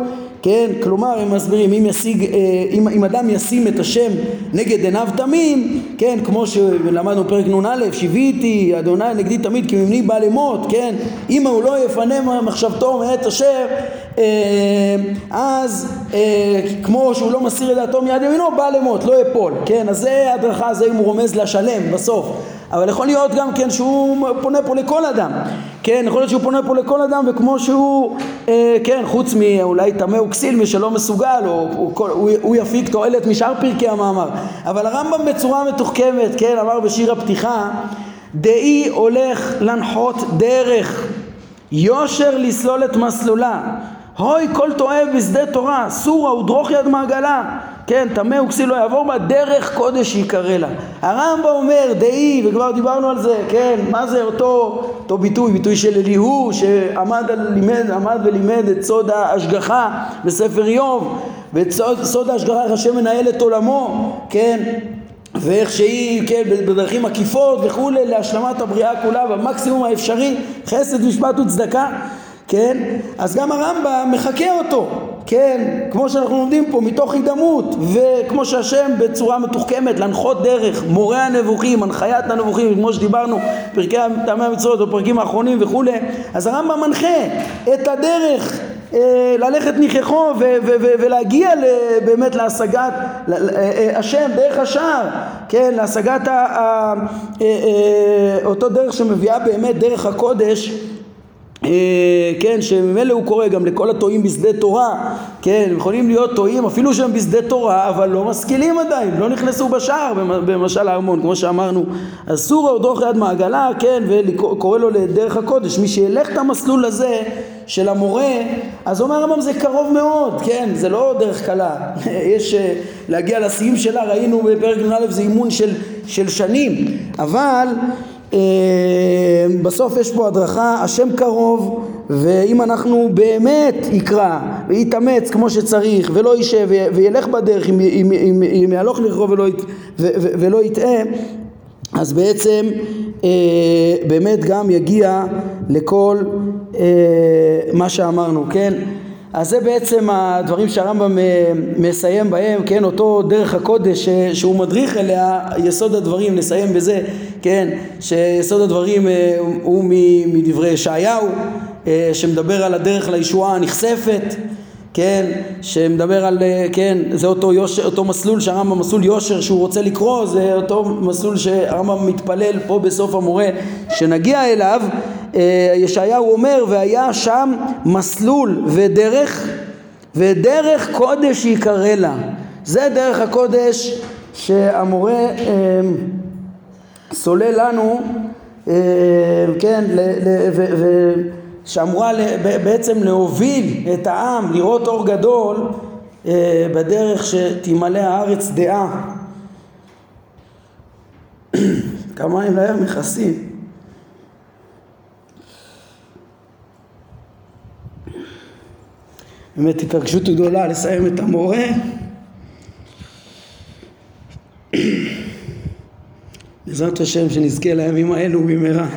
כן, כלומר הם מסבירים אם, ישיג, אה, אם, אם אדם ישים את השם נגד עיניו תמים, כן, כמו שלמדנו פרק נ"א, שיוויתי אדוני נגדי תמיד כי ממני בא למות, כן, אם הוא לא יפנה מחשבתו מאת אשר, אה, אז אה, כמו שהוא לא מסיר את דעתו מיד ימינו, בא למות, לא יפול, כן, אז זה הדרכה, זה אם הוא רומז לשלם בסוף. אבל יכול להיות גם כן שהוא פונה פה לכל אדם, כן, יכול להיות שהוא פונה פה לכל אדם וכמו שהוא, אה, כן, חוץ מאולי טמא וכסיל מי שלא מסוגל, או, הוא, הוא, הוא יפיק תועלת משאר פרקי המאמר, אבל הרמב"ם בצורה מתוחכמת, כן, אמר בשיר הפתיחה, דאי הולך לנחות דרך, יושר לסלול את מסלולה, הוי כל תועב בשדה תורה, סורה ודרוך יד מעגלה כן, טמא וכסיל לא יעבור בה, דרך קודש יקרא לה. הרמב"ם אומר, דאי, וכבר דיברנו על זה, כן, מה זה אותו, אותו ביטוי, ביטוי של אליהו, שעמד לימד, עמד ולימד את סוד ההשגחה בספר איוב, ואת סוד, סוד ההשגחה איך השם מנהל את עולמו, כן, ואיך שהיא, כן, בדרכים עקיפות וכולי, להשלמת הבריאה כולה במקסימום האפשרי, חסד, משפט וצדקה, כן, אז גם הרמב"ם מחקה אותו, כן, כמו שאנחנו לומדים פה, מתוך הידמות, וכמו שהשם בצורה מתוחכמת, להנחות דרך, מורה הנבוכים, הנחיית הנבוכים, כמו שדיברנו, פרקי טעמי המצוות בפרקים האחרונים וכולי, אז הרמב"ם מנחה את הדרך אה, ללכת ניחכו ולהגיע באמת להשגת אה, אה, השם דרך השער, כן, להשגת אותו דרך שמביאה באמת דרך הקודש אה, כן, שממילא הוא קורא גם לכל הטועים בשדה תורה, כן, הם יכולים להיות טועים אפילו שהם בשדה תורה, אבל לא משכילים עדיין, לא נכנסו בשער במשל הארמון, כמו שאמרנו, אסור אוכל יד מעגלה, כן, וקורא לו לדרך הקודש, מי שילך את המסלול הזה של המורה, אז אומר הרמב"ם זה קרוב מאוד, כן, זה לא דרך קלה, יש אה, להגיע לשיאים שלה, ראינו בפרק נ"א זה אימון של, של שנים, אבל אה, בסוף יש פה הדרכה, השם קרוב ואם אנחנו באמת יקרא ויתאמץ כמו שצריך ולא יישב וילך בדרך אם, אם, אם, אם יהלוך לכרו ולא, ולא יטעה אז בעצם אה, באמת גם יגיע לכל אה, מה שאמרנו, כן? אז זה בעצם הדברים שהרמב"ם אה, מסיים בהם, כן, אותו דרך הקודש שהוא מדריך אליה, יסוד הדברים, נסיים בזה, כן, שיסוד הדברים אה, הוא מדברי ישעיהו, אה, שמדבר על הדרך לישועה הנכספת, כן, שמדבר על, כן, זה אותו, יושר, אותו מסלול שהרמב"ם מסלול יושר שהוא רוצה לקרוא, זה אותו מסלול שהרמב"ם מתפלל פה בסוף המורה שנגיע אליו. אה, ישעיהו אומר והיה שם מסלול ודרך ודרך קודש ייקרא לה. זה דרך הקודש שהמורה אה, סולל לנו אה, כן שאמורה בעצם להוביל את העם לראות אור גדול בדרך שתמלא הארץ דעה כמה מים לים מכסים באמת התרגשות גדולה לסיים את המורה. בעזרת השם שנזכה לימים האלו במהרה.